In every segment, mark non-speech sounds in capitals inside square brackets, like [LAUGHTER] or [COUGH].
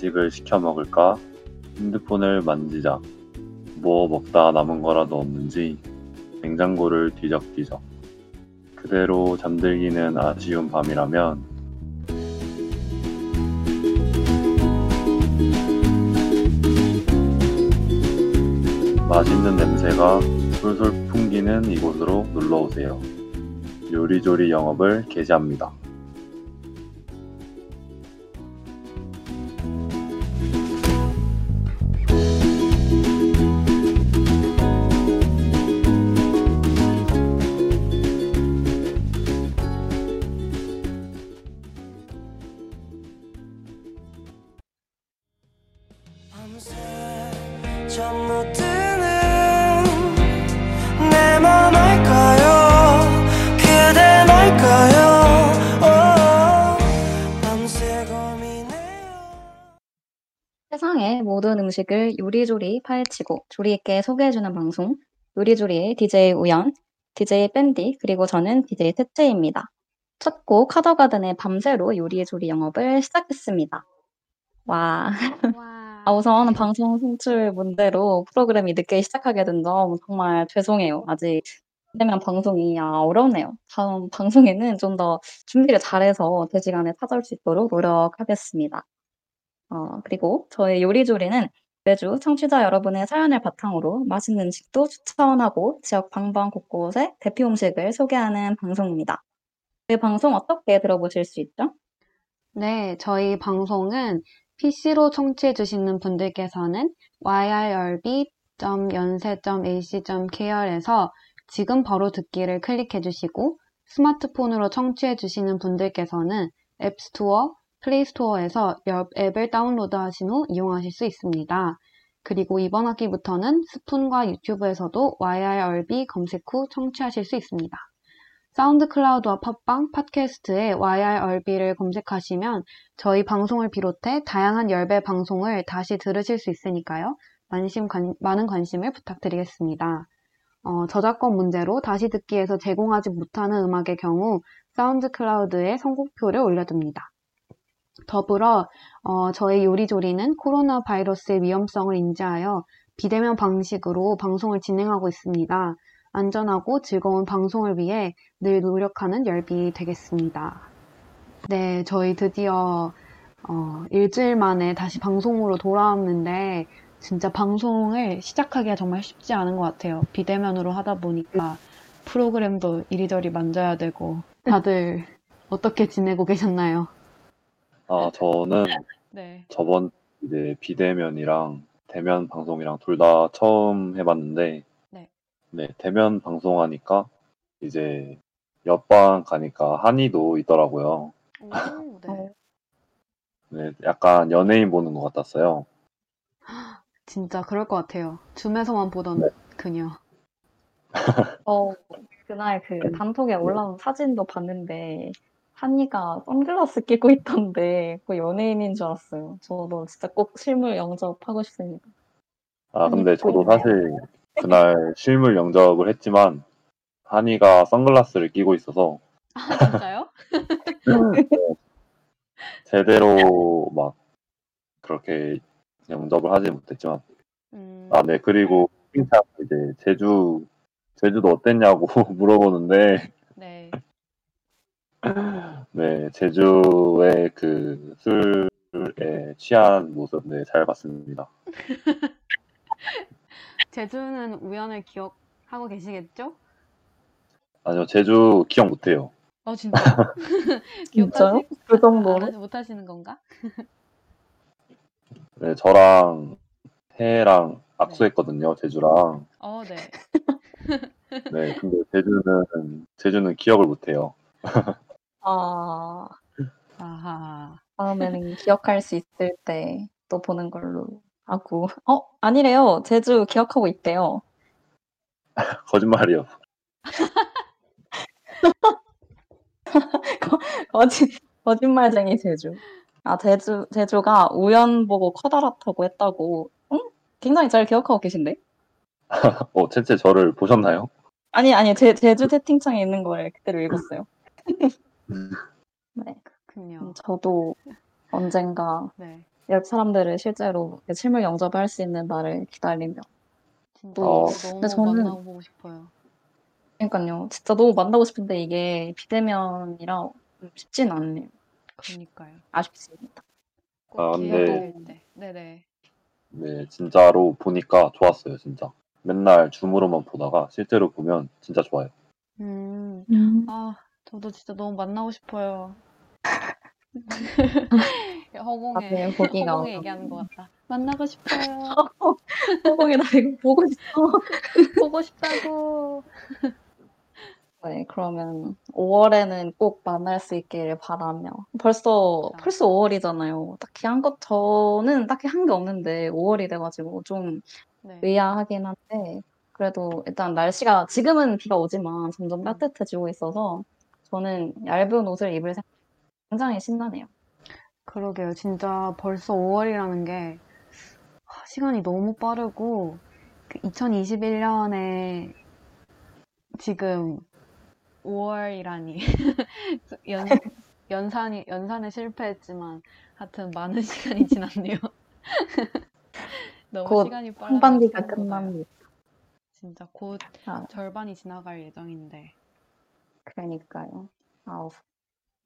야식을 시켜 먹을까? 핸드폰을 만지자. 뭐 먹다 남은 거라도 없는지 냉장고를 뒤적뒤적. 그대로 잠들기는 아쉬운 밤이라면 맛있는 냄새가 솔솔 풍기는 이곳으로 놀러 오세요. 요리조리 영업을 개시합니다. 음식을 요리조리 파헤치고 조리 있게 소개해주는 방송 요리조리의 DJ 우연, DJ 밴디 그리고 저는 DJ 태채입니다. 첫 곡 카더가든의 밤새로 요리조리 영업을 시작했습니다. 와, 와. 아, 우선 방송 송출 문제로 프로그램이 늦게 시작하게 된 점 정말 죄송해요. 아직 되면 방송이 아, 어렵네요. 다음 방송에는 좀 더 준비를 잘해서 제 시간에 찾아올 수 있도록 노력하겠습니다. 어, 그리고 저희 요리조리는 매주 청취자 여러분의 사연을 바탕으로 맛있는 음식도 추천하고 지역 방방 곳곳에 대표 음식을 소개하는 방송입니다. 그 방송 어떻게 들어보실 수 있죠? 네, 저희 방송은 PC로 청취해 주시는 분들께서는 yrb.연세.ac.kr에서 지금 바로 듣기를 클릭해 주시고 스마트폰으로 청취해 주시는 분들께서는 App Store, Play Store에서 앱을 다운로드 하신 후 이용하실 수 있습니다. 그리고 이번 학기부터는 스푼과 유튜브에서도 YRB 검색 후 청취하실 수 있습니다. SoundCloud와 팟빵, 팟캐스트에 YRB를 검색하시면 저희 방송을 비롯해 다양한 열배 방송을 다시 들으실 수 있으니까요. 관심, 관- 많은 관심을 부탁드리겠습니다. 어, 저작권 문제로 다시 듣기에서 제공하지 못하는 음악의 경우 사운드 클라우드에 선곡표를 올려둡니다. 더불어 어, 저희 요리조리는 코로나 바이러스의 위험성을 인지하여 비대면 방식으로 방송을 진행하고 있습니다. 안전하고 즐거운 방송을 위해 늘 노력하는 열비 되겠습니다. 네, 저희 드디어 어, 일주일 만에 다시 방송으로 돌아왔는데 진짜 방송을 시작하기가 정말 쉽지 않은 것 같아요. 비대면으로 하다 보니까 프로그램도 이리저리 만져야 되고 다들 어떻게 지내고 계셨나요? 아, 저는 네. 저번 이제 비대면이랑 대면 방송이랑 둘 다 처음 해봤는데, 네. 네, 대면 방송하니까 이제 옆방 가니까 한이도 있더라고요. 오, 어, 네. [LAUGHS] 네, 약간 연예인 보는 것 같았어요. [GASPS] 진짜 그럴 것 같아요. 줌에서만 보던 네. 그녀. [LAUGHS] 어, 그날 그 단톡에 올라온 사진도 봤는데, 한이가 선글라스 끼고 있던데, 그 연예인인 줄 알았어요. 저도 진짜 꼭 실물 영접하고 싶습니다. 아, 근데 저도. 사실 그날 실물 영접을 했지만, 한이가 선글라스를 끼고 있어서 아, 진짜요? 제대로 막 그렇게 영접을 하지 못했지만, 음, 아, 네, 그리고 칭찬 이제 제주, 제주도 어땠냐고 [LAUGHS] 물어보는데, 네. 네, 제주의 그 술에 취한 모습, 네, 잘 봤습니다. [LAUGHS] 제주는 우연을 기억하고 계시겠죠? 아니요, 제주 기억 못해요. 어, 진짜요? [LAUGHS] 진짜요? 기억하시- 그 정도로? 알아서 못하시는 건가? 네, 저랑 태랑 악수했거든요, 제주랑. 어, 네. [LAUGHS] 네, 근데 제주는, 제주는 기억을 못해요. 아, 아하. 다음에는 기억할 수 있을 때 또 보는 걸로 하고. 어, 아니래요. 제주 기억하고 있대요. [LAUGHS] 거짓말이요. [LAUGHS] 거짓, 거짓말쟁이 제주. 아, 제주, 제주가 우연 보고 커다랗다고 했다고. 응? 굉장히 잘 기억하고 계신데? [LAUGHS] 어, 채채 저를 보셨나요? 아니, 아니, 제, 제주 채팅창에 있는 걸 그대로 읽었어요. 네. 그 그렇군요. 음, 저도 언젠가 네. 외국 사람들을 실제로 실물 영접할 수 있는 날을 기다리며 진짜 어. 너무 근데 저는- 만나보고 싶어요. 그러니까요. 진짜 너무 만나고 싶은데 이게 비대면이라 쉽진 않네요. 그러니까요. 아쉽습니다. 꼭 아, 기회가 근데- 될 때. 네네. 네, 진짜로 보니까 좋았어요, 진짜. 맨날 줌으로만 보다가 실제로 보면 진짜 좋아요. 음, 음. 아, 저도 진짜 너무 만나고 싶어요. [LAUGHS] 허공에, 다들 보기가 허공에 얘기하는 것 같다. 만나고 싶어요. [LAUGHS] 허공에 나 이거 보고 있어. [LAUGHS] 보고 싶다고. 네, 그러면 5월에는 꼭 만날 수 있기를 바라며. 벌써, 진짜. 벌써 5월이잖아요. 딱히 한 것, 저는 딱히 한 게 없는데 5월이 돼가지고 좀 네. 의아하긴 한데, 그래도 일단 날씨가, 지금은 비가 오지만 점점 따뜻해지고 있어서 저는 얇은 옷을 입을 생각 굉장히 신나네요. 그러게요. 진짜 벌써 5월이라는 게 하, 시간이 너무 빠르고 2021년에 지금 5월이라니 [LAUGHS] 연, 연산이 연산에 실패했지만 하여튼 많은 [LAUGHS] 시간이 지났네요. [LAUGHS] 너무 곧 시간이 빨라서 한반기가. 끝납니다. 진짜 곧 아. 절반이 지나갈 예정인데. 그러니까요. 아우.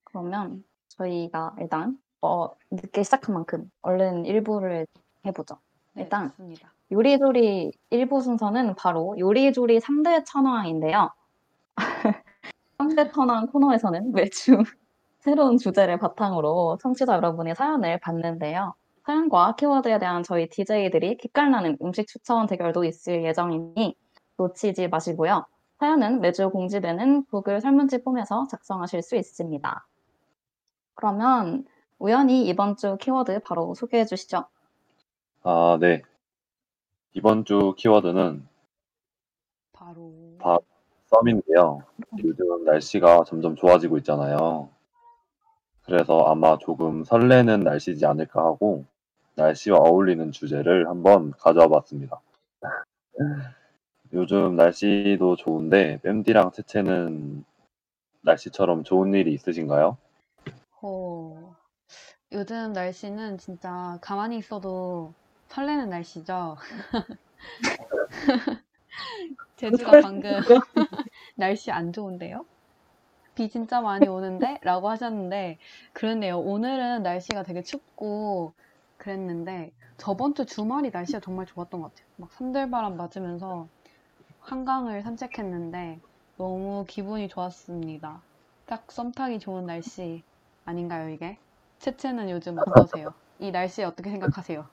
그러면 저희가 일단 어, 늦게 시작한 만큼 얼른 1부를 해보죠. 네, 일단 좋습니다. 요리조리 1부 순서는 바로 요리조리 3대 천왕인데요. [LAUGHS] 3대 천왕 코너에서는 매주 [LAUGHS] 새로운 주제를 바탕으로 청취자 여러분의 사연을 받는데요. 사연과 키워드에 대한 저희 DJ들이 기깔나는 음식 추천 대결도 있을 예정이니 놓치지 마시고요. 사연은 매주 공지되는 구글 설문지 폼에서 작성하실 수 있습니다. 그러면 우연히 이번 주 키워드 바로 소개해 주시죠. 아, 네. 이번 주 키워드는 바로 바- 썸인데요. 요즘 날씨가 점점 좋아지고 있잖아요. 그래서 아마 조금 설레는 날씨지 않을까 하고 날씨와 어울리는 주제를 한번 가져와 봤습니다. [LAUGHS] 요즘 날씨도 좋은데 뺨디랑 채채는 날씨처럼 좋은 일이 있으신가요? 어, 요즘 날씨는 진짜 가만히 있어도 설레는 날씨죠. [LAUGHS] 제주가 방금 [LAUGHS] 날씨 안 좋은데요? 비 진짜 많이 오는데? 라고 하셨는데, 그렇네요. 오늘은 날씨가 되게 춥고 그랬는데, 저번 주 주말이 날씨가 정말 좋았던 것 같아요. 막 산들바람 맞으면서 한강을 산책했는데, 너무 기분이 좋았습니다. 딱 썸 타기 좋은 날씨 아닌가요, 이게? 채채는 요즘 어떠세요? 이 날씨에 어떻게 생각하세요?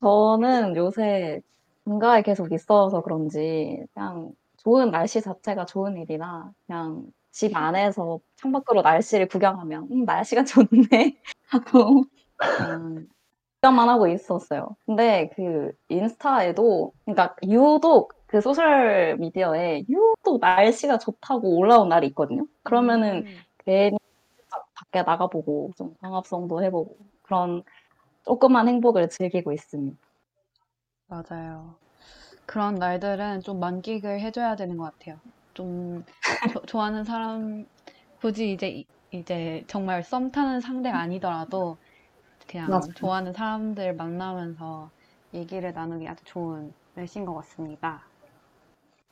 저는 요새 본가에 계속 있어서 그런지 그냥 좋은 날씨 자체가 좋은 일이라 그냥 집 안에서 창밖으로 날씨를 구경하면 음, 날씨가 좋네 [LAUGHS] 하고 그냥 구경만 하고 있었어요. 근데 그 인스타에도 그러니까 유독 그 소셜 미디어에 유독 날씨가 좋다고 올라온 날이 있거든요. 그러면은 음, 괜히 밖에 나가보고 좀 광합성도 해보고 그런 조그만 행복을 즐기고 있습니다. 맞아요. 그런 날들은 좀 만끽을 해줘야 되는 것 같아요. 좀 조- 좋아하는 사람, 굳이 이제, 이- 이제 정말 썸 타는 상대가 아니더라도 그냥 맞아요. 좋아하는 사람들 만나면서 얘기를 나누기 아주 좋은 날씨인 것 같습니다.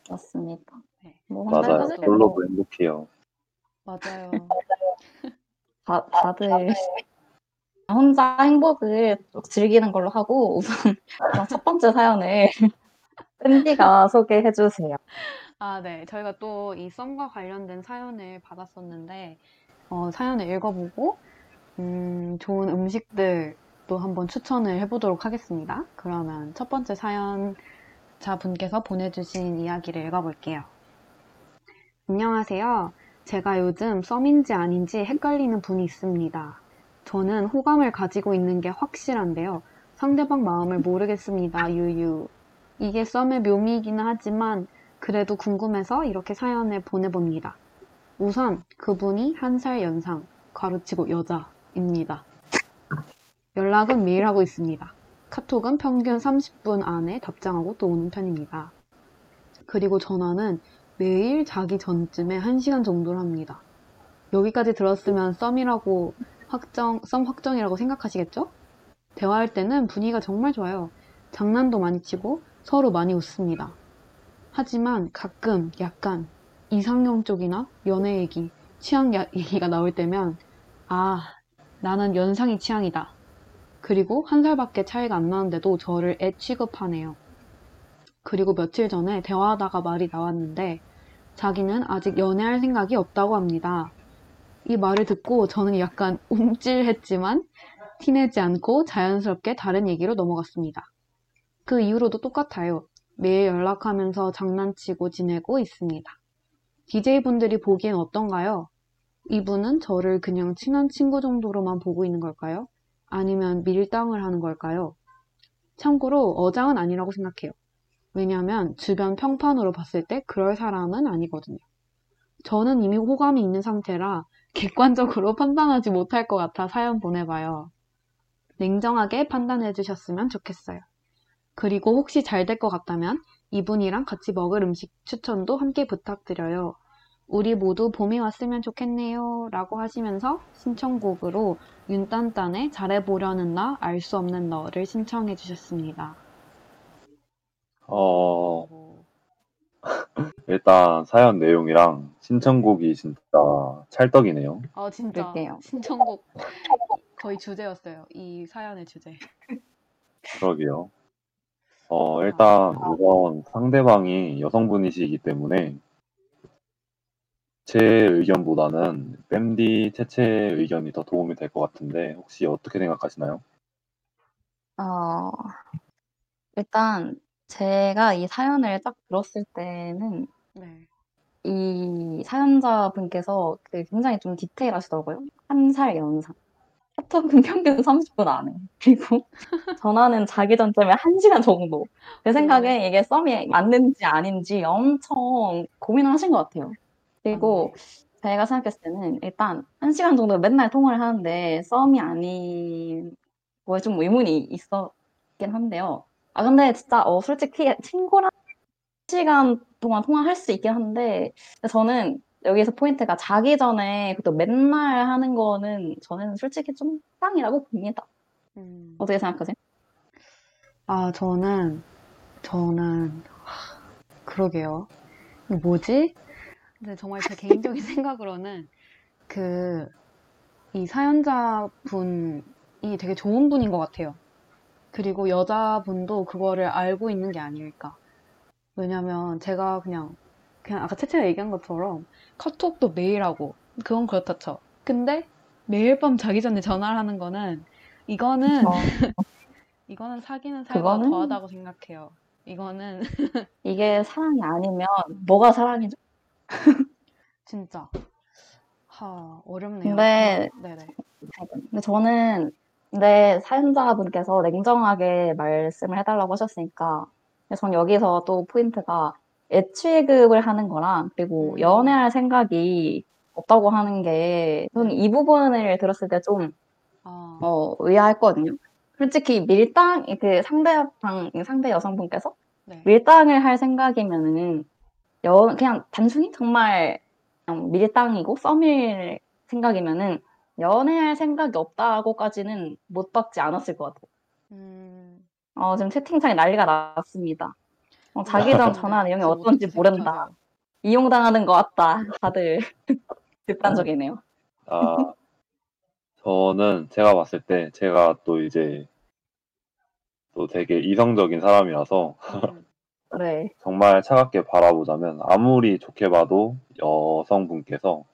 맞습니다. 네. 뭐 맞아요. 사실 뭐 솔로도 행복해요. 맞아요. [LAUGHS] 다, 다들 [LAUGHS] 혼자 행복을 쭉 즐기는 걸로 하고 우선 [LAUGHS] 그럼 첫 번째 사연을 샌디가 소개해 주세요. 아, 네. 저희가 또 이 썸과 관련된 사연을 받았었는데, 어, 사연을 읽어보고, 음, 좋은 음식들도 한번 추천을 해보도록 하겠습니다. 그러면 첫 번째 사연 자 분께서 보내주신 이야기를 읽어볼게요. 안녕하세요. 제가 요즘 썸인지 아닌지 헷갈리는 분이 있습니다. 저는 호감을 가지고 있는 게 확실한데요. 상대방 마음을 모르겠습니다. 유유. 이게 썸의 묘미이기는 하지만 그래도 궁금해서 이렇게 사연을 보내봅니다. 우선 그분이 한 살 연상, 가로치고 여자입니다. 연락은 매일 하고 있습니다. 카톡은 평균 30분 안에 답장하고 또 오는 편입니다. 그리고 전화는 매일 자기 전쯤에 1시간 정도를 합니다. 여기까지 들었으면 썸이라고 확정, 썸 확정이라고 생각하시겠죠? 대화할 때는 분위기가 정말 좋아요. 장난도 많이 치고 서로 많이 웃습니다. 하지만 가끔 약간 이상형 쪽이나 연애 얘기, 취향 야- 얘기가 나올 때면 아, 나는 연상이 취향이다. 그리고 한 살밖에 차이가 안 나는데도 저를 애 취급하네요. 그리고 며칠 전에 대화하다가 말이 나왔는데 자기는 아직 연애할 생각이 없다고 합니다. 이 말을 듣고 저는 약간 [LAUGHS] 움찔했지만 티내지 않고 자연스럽게 다른 얘기로 넘어갔습니다. 그 이후로도 똑같아요. 매일 연락하면서 장난치고 지내고 있습니다. DJ분들이 보기엔 어떤가요? 이분은 저를 그냥 친한 친구 정도로만 보고 있는 걸까요? 아니면 밀당을 하는 걸까요? 참고로 어장은 아니라고 생각해요. 왜냐하면 주변 평판으로 봤을 때 그럴 사람은 아니거든요. 저는 이미 호감이 있는 상태라 객관적으로 [LAUGHS] 판단하지 못할 것 같아 사연 보내봐요. 냉정하게 판단해 주셨으면 좋겠어요. 그리고 혹시 잘 될 것 같다면 이분이랑 같이 먹을 음식 추천도 함께 부탁드려요. 우리 모두 봄이 왔으면 좋겠네요. 라고 하시면서 신청곡으로 윤딴딴의 잘해보려는 나, 알 수 없는 너를 신청해 주셨습니다. 어, 일단 사연 내용이랑 신청곡이 진짜 찰떡이네요. 아, 진짜. 그럴게요. 신청곡 거의 주제였어요. 이 사연의 주제. 그러게요. 어, 일단 우선 상대방이 여성분이시기 때문에 제 의견보다는 뺨디 채채의 의견이 더 도움이 될 것 같은데 혹시 어떻게 생각하시나요? 어, 일단 제가 이 사연을 딱 들었을 때는 네. 이 사연자분께서 그 굉장히 좀 디테일하시더라고요. 한 살 연상. 카톡은 평균 [LAUGHS] 30분 안에. 그리고 [LAUGHS] 전화는 자기 전쯤에 1시간 정도. 제 생각에 이게 썸이 맞는지 아닌지 엄청 고민을 하신 것 같아요. 그리고 제가 생각했을 때는 일단 1시간 정도 맨날 통화를 하는데 썸이 아닌 거에 좀 의문이 있었긴 한데요. 아, 근데 진짜, 어, 솔직히 친구랑 1시간 동안 통화할 수 있긴 한데, 저는 여기서 포인트가 자기 전에 그것도 맨날 하는 거는 저는 솔직히 좀 사랑이라고 봅니다. 음. 어떻게 생각하세요? 아, 저는, 저는, 하, 그러게요. 뭐지? 근데 정말 제 개인적인 [LAUGHS] 생각으로는, 그, 이 사연자분이 되게 좋은 분인 것 같아요. 그리고 여자분도 그거를 알고 있는 게 아닐까. 왜냐면 제가 그냥, 그냥 아까 채채가 얘기한 것처럼 카톡도 매일 하고, 그건 그렇다 쳐. 근데 매일 밤 자기 전에 전화를 하는 거는, 이거는, 어, [LAUGHS] 이거는 사귀는 사이가 그거는- 더하다고 생각해요. 이거는 이게 사랑이 아니면 뭐가 사랑이죠? [LAUGHS] 진짜 하 어렵네요. 근데- 네네. 근데 저는 근데 사연자분께서 냉정하게 말씀을 해달라고 하셨으니까 전 여기서 또 포인트가 애취급을 하는 거랑 그리고 음. 연애할 생각이 없다고 하는 게 저는 이 부분을 들었을 때좀 아, 어, 의아했거든요. 솔직히 밀당 그 상대방 상대 여성분께서 네. 밀당을 할 생각이면은 여 그냥 단순히 정말 그냥 밀당이고 썸일 생각이면은 연애할 생각이 없다고까지는 못 받지 않았을 것 같아요. 음, 어, 지금 채팅창에 난리가 났습니다. 어, 자기 전 전화 내용이 어떤지 모른다. 이용당하는 것 같다. 다들 [LAUGHS] 극단적이네요. 아, 저는 제가 봤을 때 제가 또 이제 또 되게 이성적인 사람이라서 음, 네. 정말 차갑게 바라보자면 아무리 좋게 봐도 여성분께서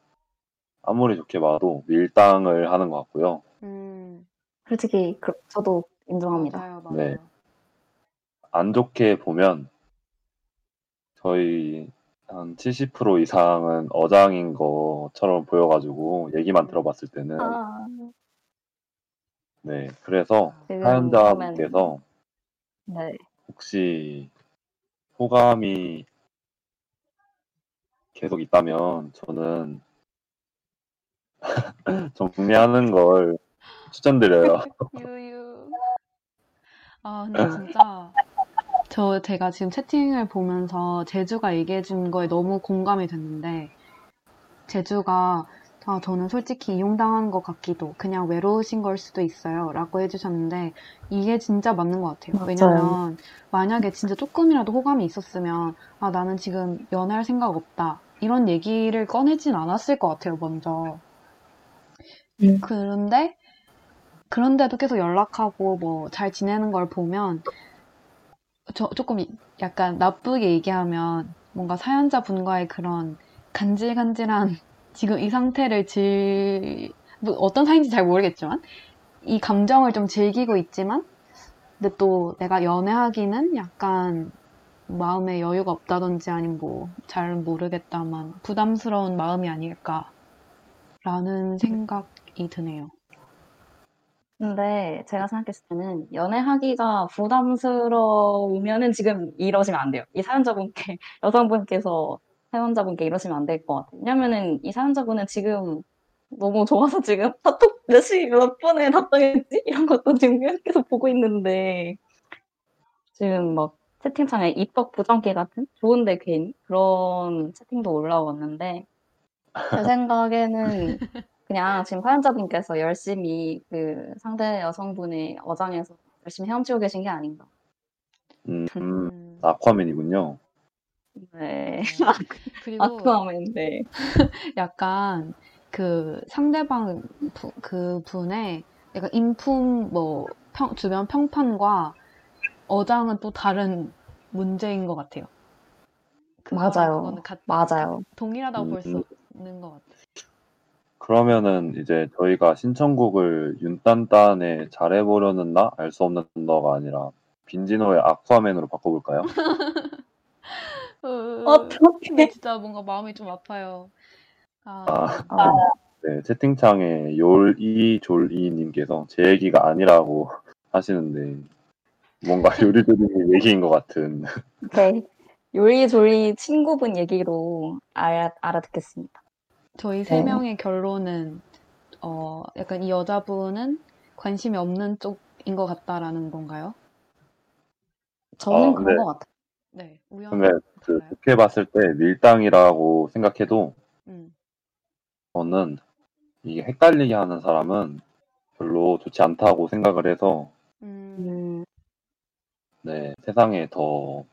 아무리 좋게 봐도 밀당을 하는 것 같고요. 음, 솔직히 그, 저도 인정합니다. 맞아요, 맞아요. 네. 안 좋게 보면 저희 한 70% 이상은 어장인 것처럼 보여가지고 얘기만 들어봤을 때는 아, 네 그래서 사연자분께서 네. 혹시 호감이 계속 있다면 저는 [LAUGHS] 정리하는 걸 추천드려요. [LAUGHS] 유유. 아, 근데 진짜 저 제가 지금 채팅을 보면서 제주가 얘기해 준 거에 너무 공감이 됐는데 제주가 아, 저는 솔직히 이용당한 것 같기도, 그냥 외로우신 걸 수도 있어요. 라고 해주셨는데, 이게 진짜 맞는 것 같아요. 맞아요. 왜냐면, 만약에 진짜 조금이라도 호감이 있었으면, 아, 나는 지금 연애할 생각 없다. 이런 얘기를 꺼내진 않았을 것 같아요, 먼저. 음. 그런데, 그런데도 계속 연락하고, 뭐, 잘 지내는 걸 보면, 저, 조금 약간 나쁘게 얘기하면, 뭔가 사연자 분과의 그런 간질간질한 지금 이 상태를 즐, 뭐 어떤 사이인지 잘 모르겠지만, 이 감정을 좀 즐기고 있지만, 근데 또 내가 연애하기는 약간 마음에 여유가 없다든지 아니면 뭐, 잘 모르겠다만, 부담스러운 마음이 아닐까, 라는 생각이 드네요. 근데 제가 생각했을 때는 연애하기가 부담스러우면은 지금 이러시면 안 돼요. 이 사연자분께, [LAUGHS] 여성분께서 사연자분께 이러시면 안 될 것 같아요. 왜냐면은 이 사연자분은 지금 너무 좋아서 지금 [LAUGHS] 카톡 몇 시, 몇 분에 답장했지? 이런 것도 지금 계속 보고 있는데 지금 막 채팅창에 입덕 부정기 같은 좋은데 괜히 그런 채팅도 올라왔는데 제 생각에는 그냥 지금 사연자분께서 열심히 그 상대 여성분의 어장에서 열심히 헤엄치고 계신 게 아닌가. 음, 음, 음, 아쿠아맨이군요. 네. 그리고 아쿠아맨, 네. [LAUGHS] 약간 그 상대방 부- 그 분의 약간 인품 뭐 평- 주변 평판과 어장은 또 다른 문제인 것 같아요. 맞아요. 같- 맞아요. 동일하다고 볼수 음. 있는 것 같아요. 그러면은 이제 저희가 신청곡을 윤딴딴의 잘해보려는 나 알 수 없는 너가 아니라 빈지노의 아쿠아맨으로 바꿔볼까요? [LAUGHS] 어떻게? 진짜 뭔가 마음이 좀 아파요. 아, 아. 아, 네, 채팅창에 요이 졸이님께서 제 얘기가 아니라고 [LAUGHS] 하시는데 뭔가 [LAUGHS] 요리조리 얘기인 것 같은. 네. 요리조리 친구분 얘기로 알아, 알아듣겠습니다. 저희 세 네. 명의 결론은 어 약간 이 여자분은 관심이 없는 쪽인 것 같다라는 건가요? 저는 어, 그런 네. 것 같아요. 네, 근데 우연 그 달라요. 좋게 봤을 때 밀당이라고 생각해도 음, 저는 이게 헷갈리게 하는 사람은 별로 좋지 않다고 생각을 해서 음, 음, 네, 세상에 더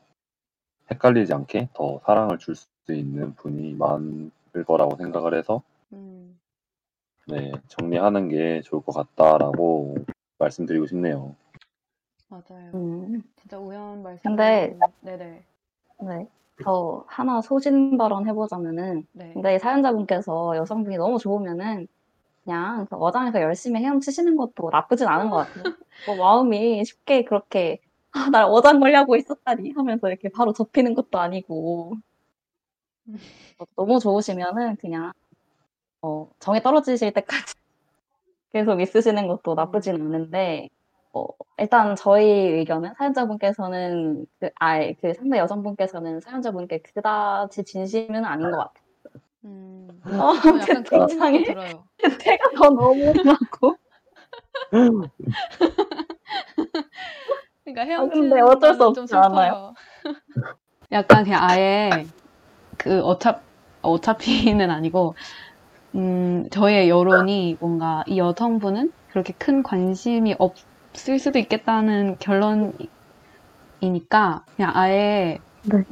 헷갈리지 않게 더 사랑을 줄 수 있는 분이 많을 거라고 생각을 해서 음. 네, 정리하는 게 좋을 것 같다라고 말씀드리고 싶네요. 맞아요. 음. 진짜 우연 말씀. 근데- 네네. 네. 저 하나 소신 발언 해보자면은, 네. 근데 이 사연자분께서 여성분이 너무 좋으면은, 그냥 그 어장에서 열심히 헤엄치시는 것도 나쁘진 않은 것 같아요. [LAUGHS] 뭐 마음이 쉽게 그렇게, 아, 날 어장 걸려고 있었다니 하면서 이렇게 바로 접히는 것도 아니고, 어, 너무 좋으시면은 그냥, 어, 정에 떨어지실 때까지 [LAUGHS] 계속 있으시는 것도 나쁘진 않은데, 어, 일단 저희 의견은 사연자분께서는 그, 아, 그 상대 여성분께서는 사연자분께 그다지 진심은 아닌 것 같아요. 음. 어, 저 약간 들어요. [LAUGHS] 태가 더 너무 많고. 그러니까 아, 헤엄치는 근데 어쩔 수 없지 않아요? [LAUGHS] 약간 그냥 아예 그 어차 어차피는 아니고 음 저의 여론이 뭔가 이 여성분은 그렇게 큰 관심이 없 을 수도 있겠다는 결론이니까 그냥 아예 네.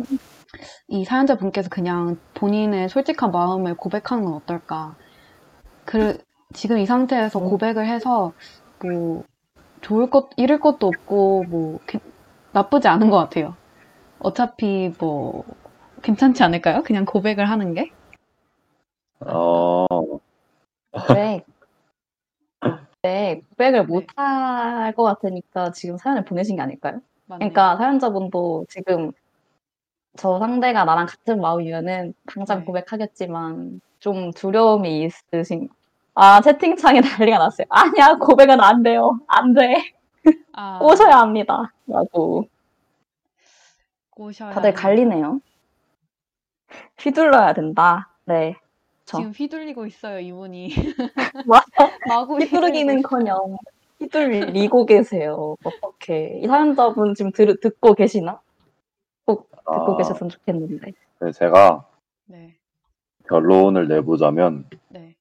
이 사연자 분께서 그냥 본인의 솔직한 마음을 고백하는 건 어떨까? 그 지금 이 상태에서 음. 고백을 해서 뭐 좋을 것 잃을 것도 없고 뭐 괜- 나쁘지 않은 것 같아요. 어차피 뭐 괜찮지 않을까요? 그냥 고백을 하는 게? 어, 네. 네, 고백을 못 할 것 같으니까 지금 사연을 보내신 게 아닐까요? 맞네요. 그러니까 사연자분도 지금 저 상대가 나랑 같은 마음이면은 당장 네. 고백하겠지만 좀 두려움이 있으신 아 채팅창에 [LAUGHS] 난리가 났어요. 아니야 고백은 안 돼요. 안 돼. 아, [LAUGHS] 꼬셔야 합니다. 라고 꼬셔야 다들. 갈리네요. 휘둘러야 된다. 네. 저 지금 휘둘리고 있어요, 이분이. [LAUGHS] [LAUGHS] 마구 휘두르기는커녕 휘둘리고 계세요. 어떻게 이 사연자분 지금 들, 듣고 계시나? 꼭 듣고 아, 계셨으면 좋겠는데. 네, 제가 네, 결론을 내보자면 네.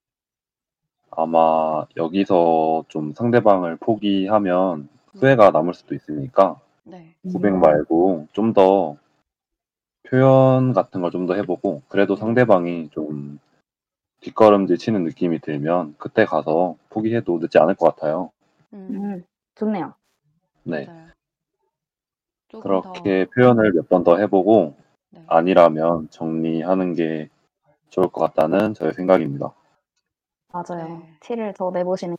아마 여기서 좀 상대방을 포기하면 후회가 남을 수도 있으니까 네. 고백 말고 좀 더 표현 같은 걸 좀 더 해보고 그래도 상대방이 좀 뒷걸음질 치는 느낌이 들면 그때 가서 포기해도 늦지 않을 것 같아요. 음, 음, 좋네요. 네. 그렇게 표현을 몇 번 더 해보고 더, 네. 아니라면 정리하는 게 좋을 것 같다는 저의 생각입니다. 맞아요. 네. 티를 더 내보시는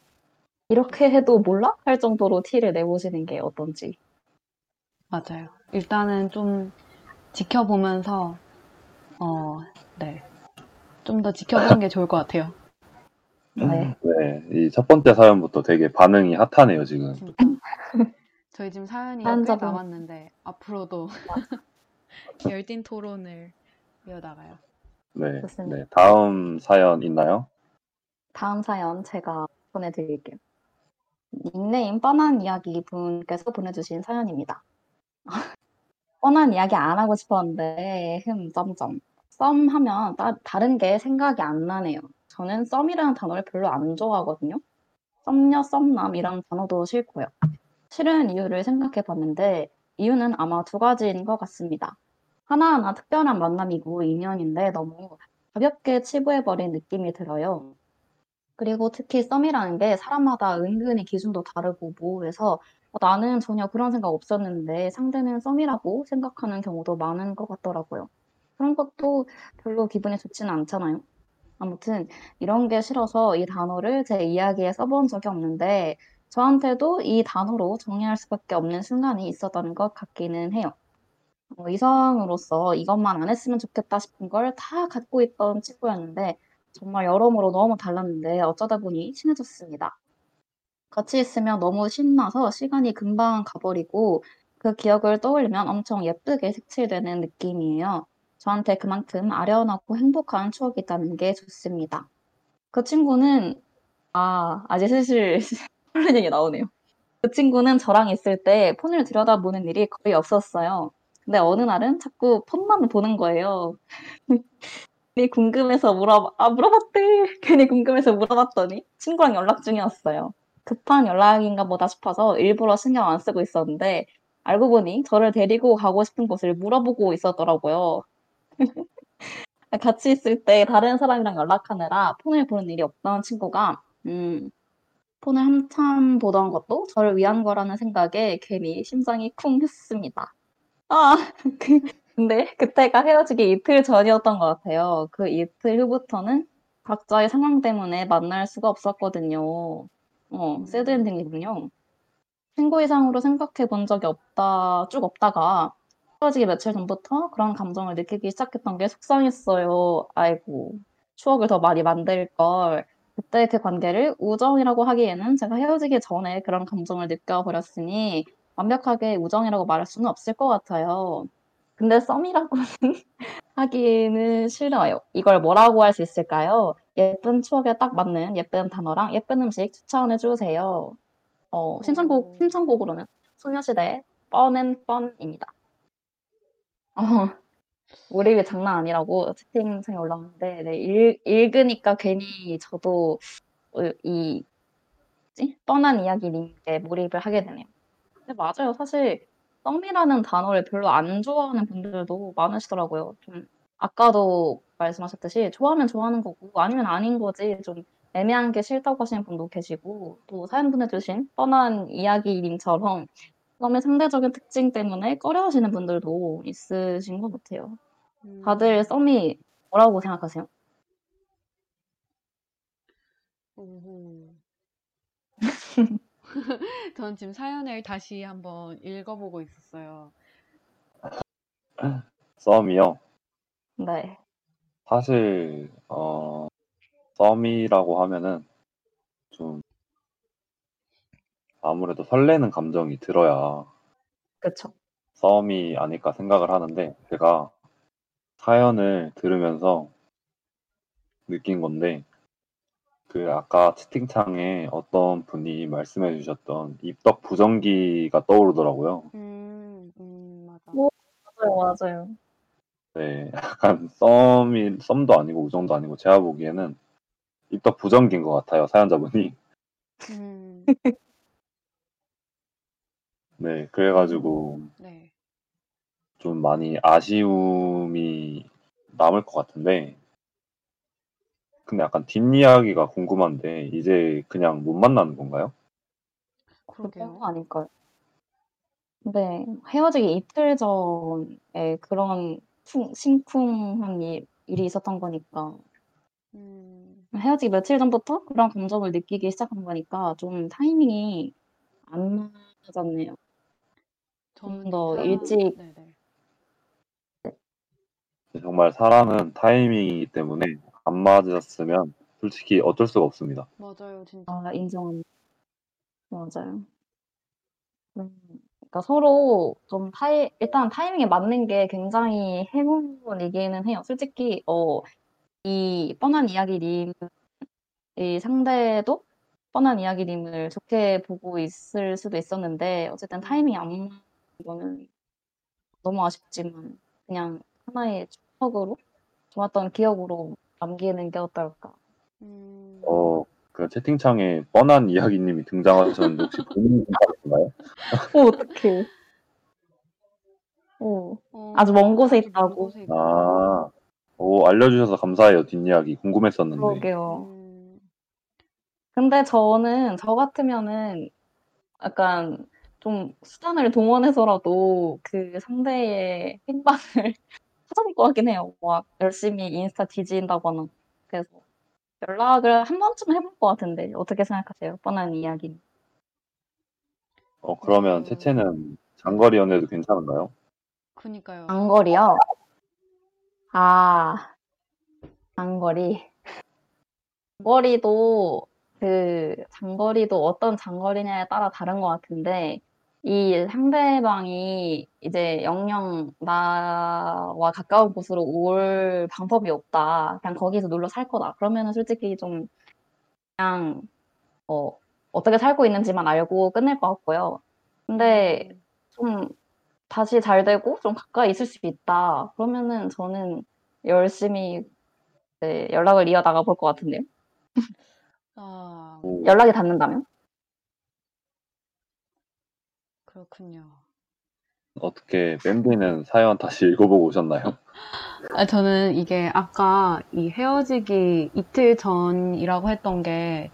이렇게 해도 몰라? 할 정도로 티를 내보시는 게 어떤지. 맞아요. 일단은 좀 지켜보면서, 어, 네. 좀 더 지켜보는 게 좋을 것 같아요. 네. 네, 이 첫 번째 사연부터 되게 반응이 핫하네요, 지금. 진짜. [LAUGHS] 저희 지금 사연이 꽤 사연자분. 남았는데, 앞으로도 [LAUGHS] 열띤 토론을 이어나가요. 네, 좋습니다. 네. 다음 사연 있나요? 다음 사연 제가 보내드릴게요. 닉네임 뻔한 이야기 분께서 보내주신 사연입니다. [LAUGHS] 뻔한 이야기 안 하고 싶었는데 흠 점점 썸 하면 따, 다른 게 생각이 안 나네요. 저는 썸이라는 단어를 별로 안 좋아하거든요. 썸녀, 썸남 이런 단어도 싫고요. 싫은 이유를 생각해 봤는데 이유는 아마 두 가지인 것 같습니다. 하나하나 특별한 만남이고 인연인데 너무 가볍게 치부해버린 느낌이 들어요. 그리고 특히 썸이라는 게 사람마다 은근히 기준도 다르고 뭐해서 어, 나는 전혀 그런 생각 없었는데 상대는 썸이라고 생각하는 경우도 많은 것 같더라고요. 그런 것도 별로 기분이 좋지는 않잖아요. 아무튼 이런 게 싫어서 이 단어를 제 이야기에 써본 적이 없는데 저한테도 이 단어로 정의할 수밖에 없는 순간이 있었던 것 같기는 해요. 어, 이성으로서 이것만 안 했으면 좋겠다 싶은 걸 다 갖고 있던 친구였는데 정말 여러모로 너무 달랐는데 어쩌다 보니 친해졌습니다. 같이 있으면 너무 신나서 시간이 금방 가버리고 그 기억을 떠올리면 엄청 예쁘게 색칠되는 느낌이에요. 저한테 그만큼 아련하고 행복한 추억이 있다는 게 좋습니다. 그 친구는 아, 아직 슬슬 [LAUGHS] 설레는 얘기 나오네요. 그 친구는 저랑 있을 때 폰을 들여다보는 일이 거의 없었어요. 근데 어느 날은 자꾸 폰만 보는 거예요. [LAUGHS] 괜히 궁금해서 물어봐, 아, 물어봤대. 괜히 궁금해서 물어봤더니 친구랑 연락 중이었어요. 급한 연락인가 보다 싶어서 일부러 신경 안 쓰고 있었는데 알고 보니 저를 데리고 가고 싶은 곳을 물어보고 있었더라고요. 같이 있을 때 다른 사람이랑 연락하느라 폰을 보는 일이 없던 친구가 음, 폰을 한참 보던 것도 저를 위한 거라는 생각에 괜히 심장이 쿵 했습니다. 아, [LAUGHS] 그, 근데 그때가 헤어지기 이틀 전이었던 것 같아요. 그 이틀 후부터는 각자의 상황 때문에 만날 수가 없었거든요. 어, 새드 엔딩이군요. 친구 이상으로 생각해 본 적이 없다, 쭉 없다가 헤어지기 며칠 전부터 그런 감정을 느끼기 시작했던 게 속상했어요. 아이고, 추억을 더 많이 만들 걸. 그때 그 관계를 우정이라고 하기에는 제가 헤어지기 전에 그런 감정을 느껴버렸으니 완벽하게 우정이라고 말할 수는 없을 것 같아요. 근데 썸이라고는 [LAUGHS] 하기는 싫어요. 이걸 뭐라고 할 수 있을까요? 예쁜 추억에 딱 맞는 예쁜 단어랑 예쁜 음식 추천해 주세요. 어, 신청곡, 신청곡으로는 소녀시대 뻔앤 뻔입니다. 어, 몰입이 장난 아니라고 채팅창에 올라왔는데, 네, 읽, 읽으니까 괜히 저도 어, 이, 뭐지? 뻔한 이야기 링크에 몰입을 하게 되네요. 근데 맞아요. 사실 썸이라는 단어를 별로 안 좋아하는 분들도 많으시더라고요. 좀 아까도 말씀하셨듯이 좋아하면 좋아하는 거고 아니면 아닌 거지 좀 애매한 게 싫다고 하시는 분도 계시고 또 사연 보내주신 뻔한 이야기님처럼 썸의 상대적인 특징 때문에 꺼려하시는 분들도 있으신 것 같아요. 음, 다들 썸이 뭐라고 생각하세요? 오호. [LAUGHS] 전 지금 사연을 다시 한번 읽어보고 있었어요. 썸이요. 네. 사실 어, 썸이라고 하면은 좀 아무래도 설레는 감정이 들어야 그쵸. 썸이 아닐까 생각을 하는데 제가 사연을 들으면서 느낀 건데 그 아까 채팅창에 어떤 분이 말씀해 주셨던 입덕 부정기가 떠오르더라고요. 음, 음, 맞아. 뭐? 맞아요, 맞아요. 네, 약간 썸이 썸도 아니고 우정도 아니고 제가 보기에는 입덕 부정기인 것 같아요, 사연자분이. 음, [LAUGHS] 네, 그래가지고 네. 좀 많이 아쉬움이 남을 것 같은데, 근데 약간 뒷이야기가 궁금한데, 이제 그냥 못 만나는 건가요? 그런. 거 아닐까요? 근데 헤어지기 이틀 전에 그런 풍, 심쿵한 일, 일이 있었던 거니까 음, 헤어지기 며칠 전부터 그런 감정을 느끼기 시작한 거니까 좀 타이밍이 안 맞았네요. 저는 더 사연- 일찍 네네. 정말 사랑은 타이밍이기 때문에 안 맞았으면 솔직히 어쩔 수가 없습니다. 맞아요, 진짜. 아, 인정합니다. 맞아요. 음, 그러니까 서로 좀 타이, 일단 타이밍에 맞는 게 굉장히 행운이기는 해요. 솔직히, 어, 이 뻔한 이야기님, 이 상대도 뻔한 이야기님을 좋게 보고 있을 수도 있었는데, 어쨌든 타이밍이 안 거는 너무 아쉽지만, 그냥 하나의 추억으로, 좋았던 기억으로 남기는 게 어떨까. 음, 어, 그 채팅창에 뻔한 이야기님이 등장하셨는데 혹시 [LAUGHS] 본인 생각인가요? 오, 어떡해. 오, 어, 아주 먼. 곳에 있다고. 아, 오, 알려주셔서 감사해요. 뒷이야기 궁금했었는데. 그러게요. 음, 근데 저는 저 같으면은 약간 좀 수단을 동원해서라도 그 상대의 행방을 [LAUGHS] 찾아볼 것 같긴 해요. 막 열심히 인스타 뒤진다거나. 그래서 연락을 한 번쯤 해볼 것 같은데 어떻게 생각하세요? 뻔한 이야기. 어, 그러면 음. 채채는 장거리 연애도 괜찮은가요? 그니까요. 장거리요? 아, 장거리. 장거리도 그 장거리도 어떤 장거리냐에 따라 다른 것 같은데 이 상대방이 이제 영영 나와 가까운 곳으로 올 방법이 없다. 그냥 거기서 눌러 살 거다. 그러면은 솔직히 좀 그냥 어, 어떻게 살고 있는지만 알고 끝낼 것 같고요. 근데 음, 좀 다시 잘 되고 좀 가까이 있을 수 있다. 그러면은 저는 열심히 네, 연락을 이어나가 볼 것 같은데요. 아, 오, 연락이 닿는다면? 그렇군요. 어떻게 밴디는 사연 다시 읽어보고 오셨나요? 아, 저는 이게 아까 이 헤어지기 이틀 전이라고 했던 게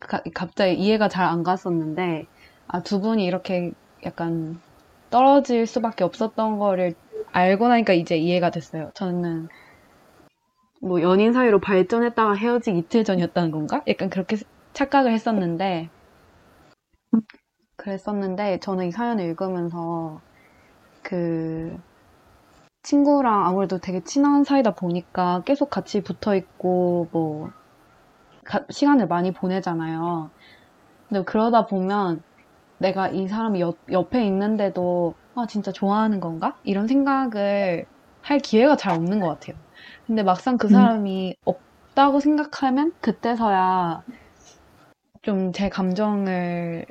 가- 갑자기 이해가 잘 안 갔었는데, 아, 두 분이 이렇게 약간 떨어질 수밖에 없었던 거를 알고 나니까 이제 이해가 됐어요. 저는 뭐 연인 사이로 발전했다가 헤어지기 이틀 전이었다는 건가? 약간 그렇게 착각을 했었는데, 그랬었는데, 저는 이 사연을 읽으면서 그 친구랑 아무래도 되게 친한 사이다 보니까 계속 같이 붙어 있고, 뭐, 가- 시간을 많이 보내잖아요. 근데 그러다 보면 내가 이 사람이 옆, 옆에 있는데도, 아, 진짜 좋아하는 건가? 이런 생각을 할 기회가 잘 없는 것 같아요. 근데 막상 그 사람이 없다고 생각하면 그때서야 좀 제 감정을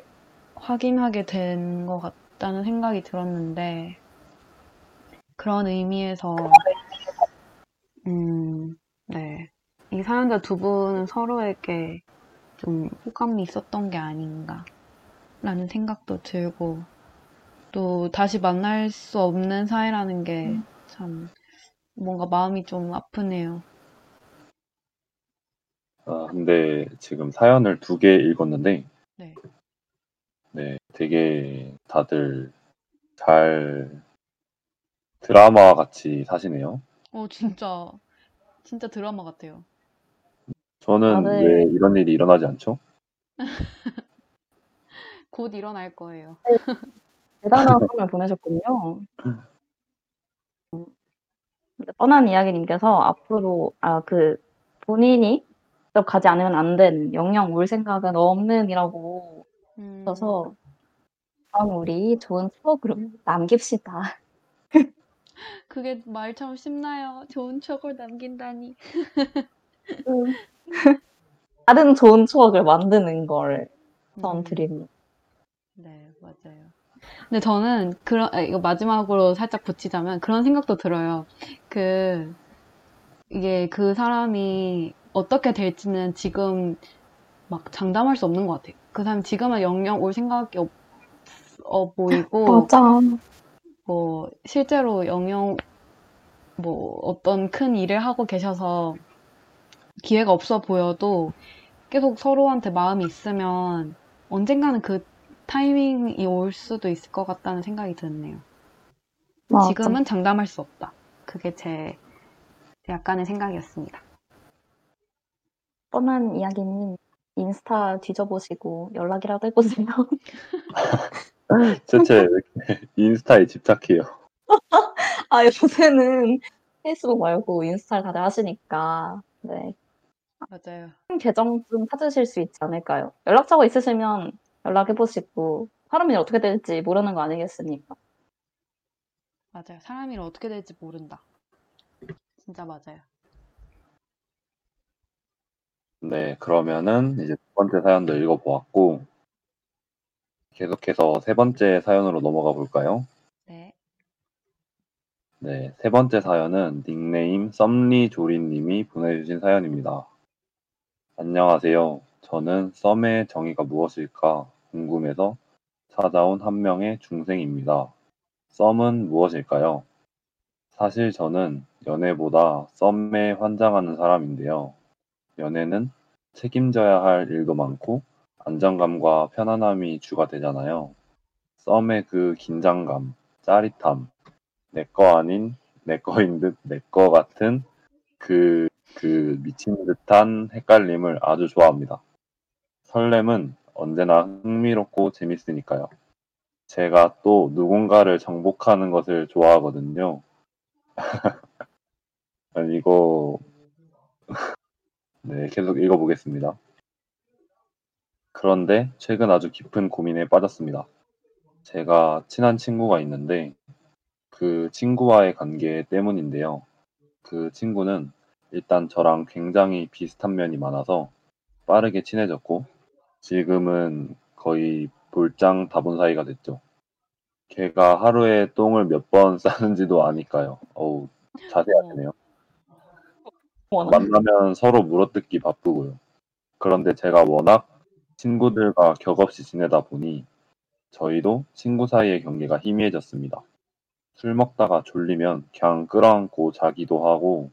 확인하게 된 것 같다는 생각이 들었는데, 그런 의미에서, 음, 네. 이 사연자 두 분은 서로에게 좀 호감이 있었던 게 아닌가, 라는 생각도 들고, 또 다시 만날 수 없는 사이라는 게 참, 뭔가 마음이 좀 아프네요. 아, 근데 지금 사연을 두 개 읽었는데, 네. 네, 되게 다들 잘 드라마 같이 사시네요. 어, 진짜, 진짜 드라마 같아요. 저는 다들- 왜 이런 일이 일어나지 않죠? [LAUGHS] 곧 일어날 거예요. 대단한 삶을 보내셨군요. 음, 뻔한 이야기님께서 앞으로 아 그 본인이 직접 가지 않으면 안 되는 영영 올 생각은 없는이라고 음, 하셔서 그럼 우리 좋은 추억으로 남깁시다. [LAUGHS] 그게 말처럼 쉽나요? 좋은 추억을 남긴다니. [LAUGHS] 다른 좋은 추억을 만드는 걸 음. 전드립니다. 네, 맞아요. 근데 저는 그런 아, 이거 마지막으로 살짝 붙이자면 그런 생각도 들어요. 그 이게 그 사람이 어떻게 될지는 지금 막 장담할 수 없는 것 같아요. 그 사람 지금은 영영 올 생각이 없어 보이고, [LAUGHS] 맞아. 뭐, 실제로 영영, 뭐, 어떤 큰 일을 하고 계셔서 기회가 없어 보여도 계속 서로한테 마음이 있으면 언젠가는 그 타이밍이 올 수도 있을 것 같다는 생각이 드네요. 맞아. 지금은 장담할 수 없다. 그게 제, 제 약간의 생각이었습니다. 뻔한 이야기님 인스타 뒤져보시고 연락이라도 해보세요. [LAUGHS] 대체 왜 이렇게 인스타에 집착해요? [LAUGHS] 아 요새는 페이스북 말고 인스타를 다들 하시니까 네 맞아요. 계정 좀 찾으실 수 있지 않을까요? 연락처가 있으시면 연락해보시고 사람이 어떻게 될지 모르는 거 아니겠습니까? 맞아요. 사람 일 어떻게 될지 모른다. 진짜 맞아요. 네, 그러면은 이제 두 번째 사연도 읽어보았고, 계속해서 세 번째 사연으로 넘어가 볼까요? 네. 네, 세 번째 사연은 닉네임 썸리조리님이 보내주신 사연입니다. 안녕하세요. 저는 썸의 정의가 무엇일까 궁금해서 찾아온 한 명의 중생입니다. 썸은 무엇일까요? 사실 저는 연애보다 썸에 환장하는 사람인데요. 연애는 책임져야 할 일도 많고 안정감과 편안함이 주가 되잖아요. 썸의 그 긴장감, 짜릿함, 내 거 아닌 내 거인 듯 내 거 같은 그, 그 미친 듯한 헷갈림을 아주 좋아합니다. 설렘은 언제나 흥미롭고 재밌으니까요. 제가 또 누군가를 정복하는 것을 좋아하거든요. [LAUGHS] 이거, 네, 계속 읽어보겠습니다. 그런데 최근 아주 깊은 고민에 빠졌습니다. 제가 친한 친구가 있는데 그 친구와의 관계 때문인데요. 그 친구는 일단 저랑 굉장히 비슷한 면이 많아서 빠르게 친해졌고 지금은 거의 볼장 다본 사이가 됐죠. 걔가 하루에 똥을 몇 번 싸는지도 아니까요. 어우, 자세하시네요. 워낙 만나면 서로 물어뜯기 바쁘고요. 그런데 제가 워낙 친구들과 격없이 지내다 보니 저희도 친구 사이의 경계가 희미해졌습니다. 술 먹다가 졸리면 그냥 끌어안고 자기도 하고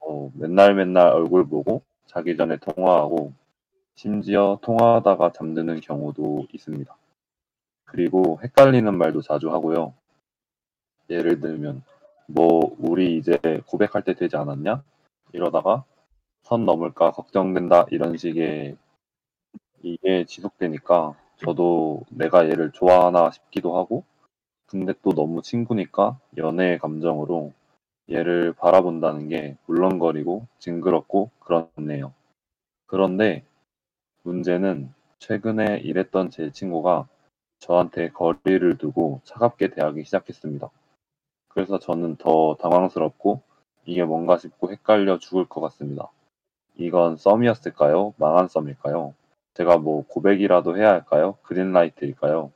어, 맨날 맨날 얼굴 보고 자기 전에 통화하고 심지어 통화하다가 잠드는 경우도 있습니다. 그리고 헷갈리는 말도 자주 하고요. 예를 들면 뭐 우리 이제 고백할 때 되지 않았냐? 이러다가 선 넘을까 걱정된다 이런 식의 이게 지속되니까 저도 내가 얘를 좋아하나 싶기도 하고 근데 또 너무 친구니까 연애의 감정으로 얘를 바라본다는 게 물렁거리고 징그럽고 그렇네요. 그런데 문제는 최근에 일했던 제 친구가 저한테 거리를 두고 차갑게 대하기 시작했습니다. 그래서 저는 더 당황스럽고 이게 뭔가 싶고 헷갈려 죽을 것 같습니다. 이건 썸이었을까요? 망한 썸일까요? 제가 뭐 고백이라도 해야 할까요? 그린라이트일까요?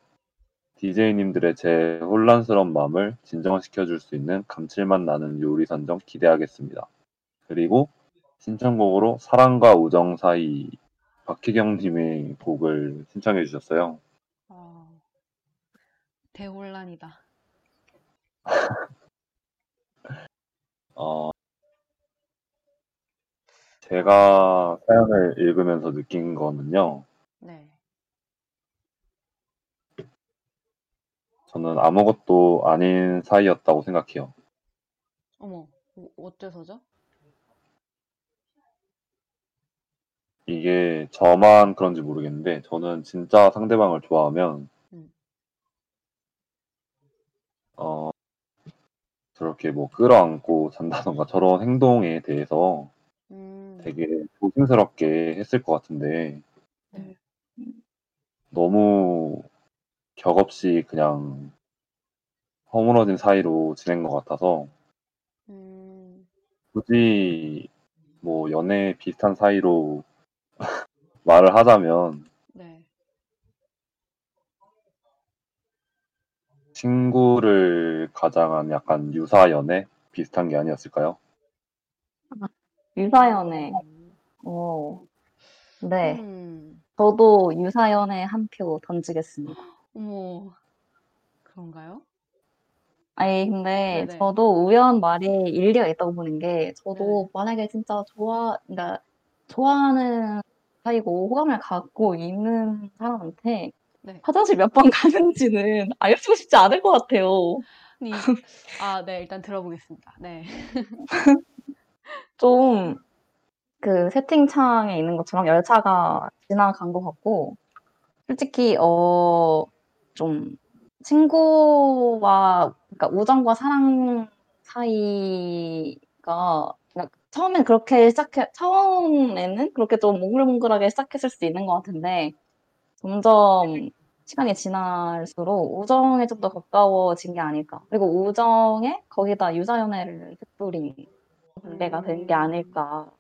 DJ님들의 제 혼란스러운 마음을 진정시켜 줄 수 있는 감칠맛 나는 요리 선정 기대하겠습니다. 그리고 신청곡으로 사랑과 우정 사이 박혜경님의 곡을 신청해 주셨어요. 어, 대혼란이다. [LAUGHS] 어, 제가 사연을 읽으면서 느낀 거는요. 네. 저는 아무것도 아닌 사이였다고 생각해요. 어머, 어- 어째서죠? 이게 저만 그런지 모르겠는데 저는 진짜 상대방을 좋아하면 음. 어 저렇게 뭐 끌어안고 잔다던가 저런 행동에 대해서 음, 되게 조심스럽게 했을 것 같은데. 네. 너무 격없이 그냥 허물어진 사이로 지낸 것 같아서 음, 굳이 뭐 연애 비슷한 사이로 [LAUGHS] 말을 하자면 네. 친구를 가장한 약간 유사 연애 비슷한 게 아니었을까요? 유사연애. 어. 네. 음, 저도 유사연애 한 표 던지겠습니다. 어머, 그런가요? 아니, 근데 네네. 저도 우연 말에 일리가 있다고 보는 게, 저도 네. 만약에 진짜 좋아, 그러니까 좋아하는 사이고 호감을 갖고 있는 사람한테 네. 화장실 몇 번 가는지는 [LAUGHS] 알려주고 싶지 않을 것 같아요. 아니, [LAUGHS] 아, 네, 일단 들어보겠습니다. 네. [LAUGHS] 좀, 그 세팅창에 있는 것처럼 열차가 지나간 것 같고, 솔직히, 어, 좀, 친구와, 그러니까 우정과 사랑 사이가, 그러니까 처음엔 그렇게 시작해, 처음에는 그렇게 좀 몽글몽글하게 시작했을 수도 있는 것 같은데, 점점 시간이 지날수록 우정에 좀 더 가까워진 게 아닐까. 그리고 우정에 거기다 유사연애를 흩뿌린 관계가 된게 음. 아닐까.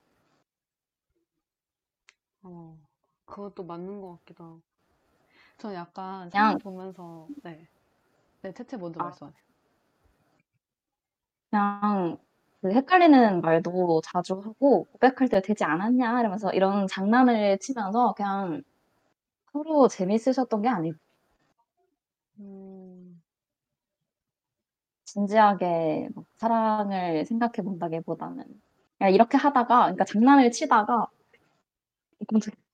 어, 그것도 맞는 것 같기도 하고. 저는 약간 그냥- 보면서, 네. 네, 채채 먼저 아. 말씀하세요. 그냥 그 헷갈리는 말도 자주 하고 고백할 때 되지 않았냐 이러면서 이런 장난을 치면서 그냥 서로 재밌으셨던 게 아닐까. 음, 진지하게 막 사랑을 생각해 본다기보다는 그냥 이렇게 하다가 그러니까 장난을 치다가. [LAUGHS]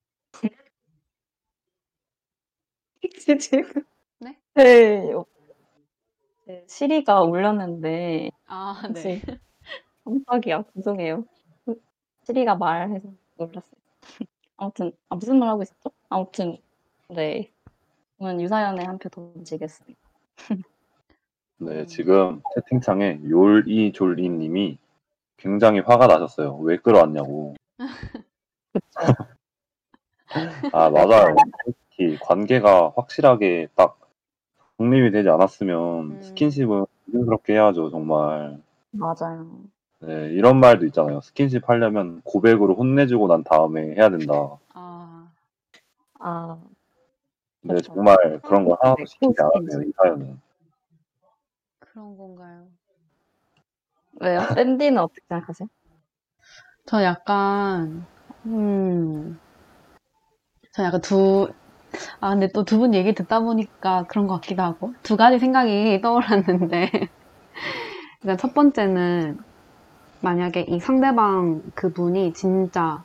지금 네? 네. 네, 시리가 울렸는데 아, 네. 혹시 깜짝이야 죄송해요. 시리가 말해서 놀랐어요. 아무튼 아, 무슨 말 하고 있었죠? 아무튼 네 저는 유사연에 한 표 던지겠습니다. [LAUGHS] 네, 음. 지금 채팅창에 요리졸리님이 굉장히 화가 나셨어요. 왜 끌어왔냐고. [LAUGHS] 아, 맞아요. 특히 관계가 확실하게 딱 독립이 되지 않았으면 음. 스킨십은 자연스럽게 해야죠, 정말. 맞아요. 네, 이런 말도 있잖아요. 스킨십 하려면 고백으로 혼내주고 난 다음에 해야 된다. 아, 아 근데. 정말 그런 거 하나도 네, 시키지 꼭 않았네요, 이 사연은. 그런 건가요? 왜요? 샌디는 어떻게 생각하세요? 저 약간, 음, 저 약간 두, 아, 근데 또 두 분 얘기 듣다 보니까 그런 것 같기도 하고, 두 가지 생각이 [LAUGHS] 떠올랐는데, 일단 [LAUGHS] 첫 번째는, 만약에 이 상대방 그분이 진짜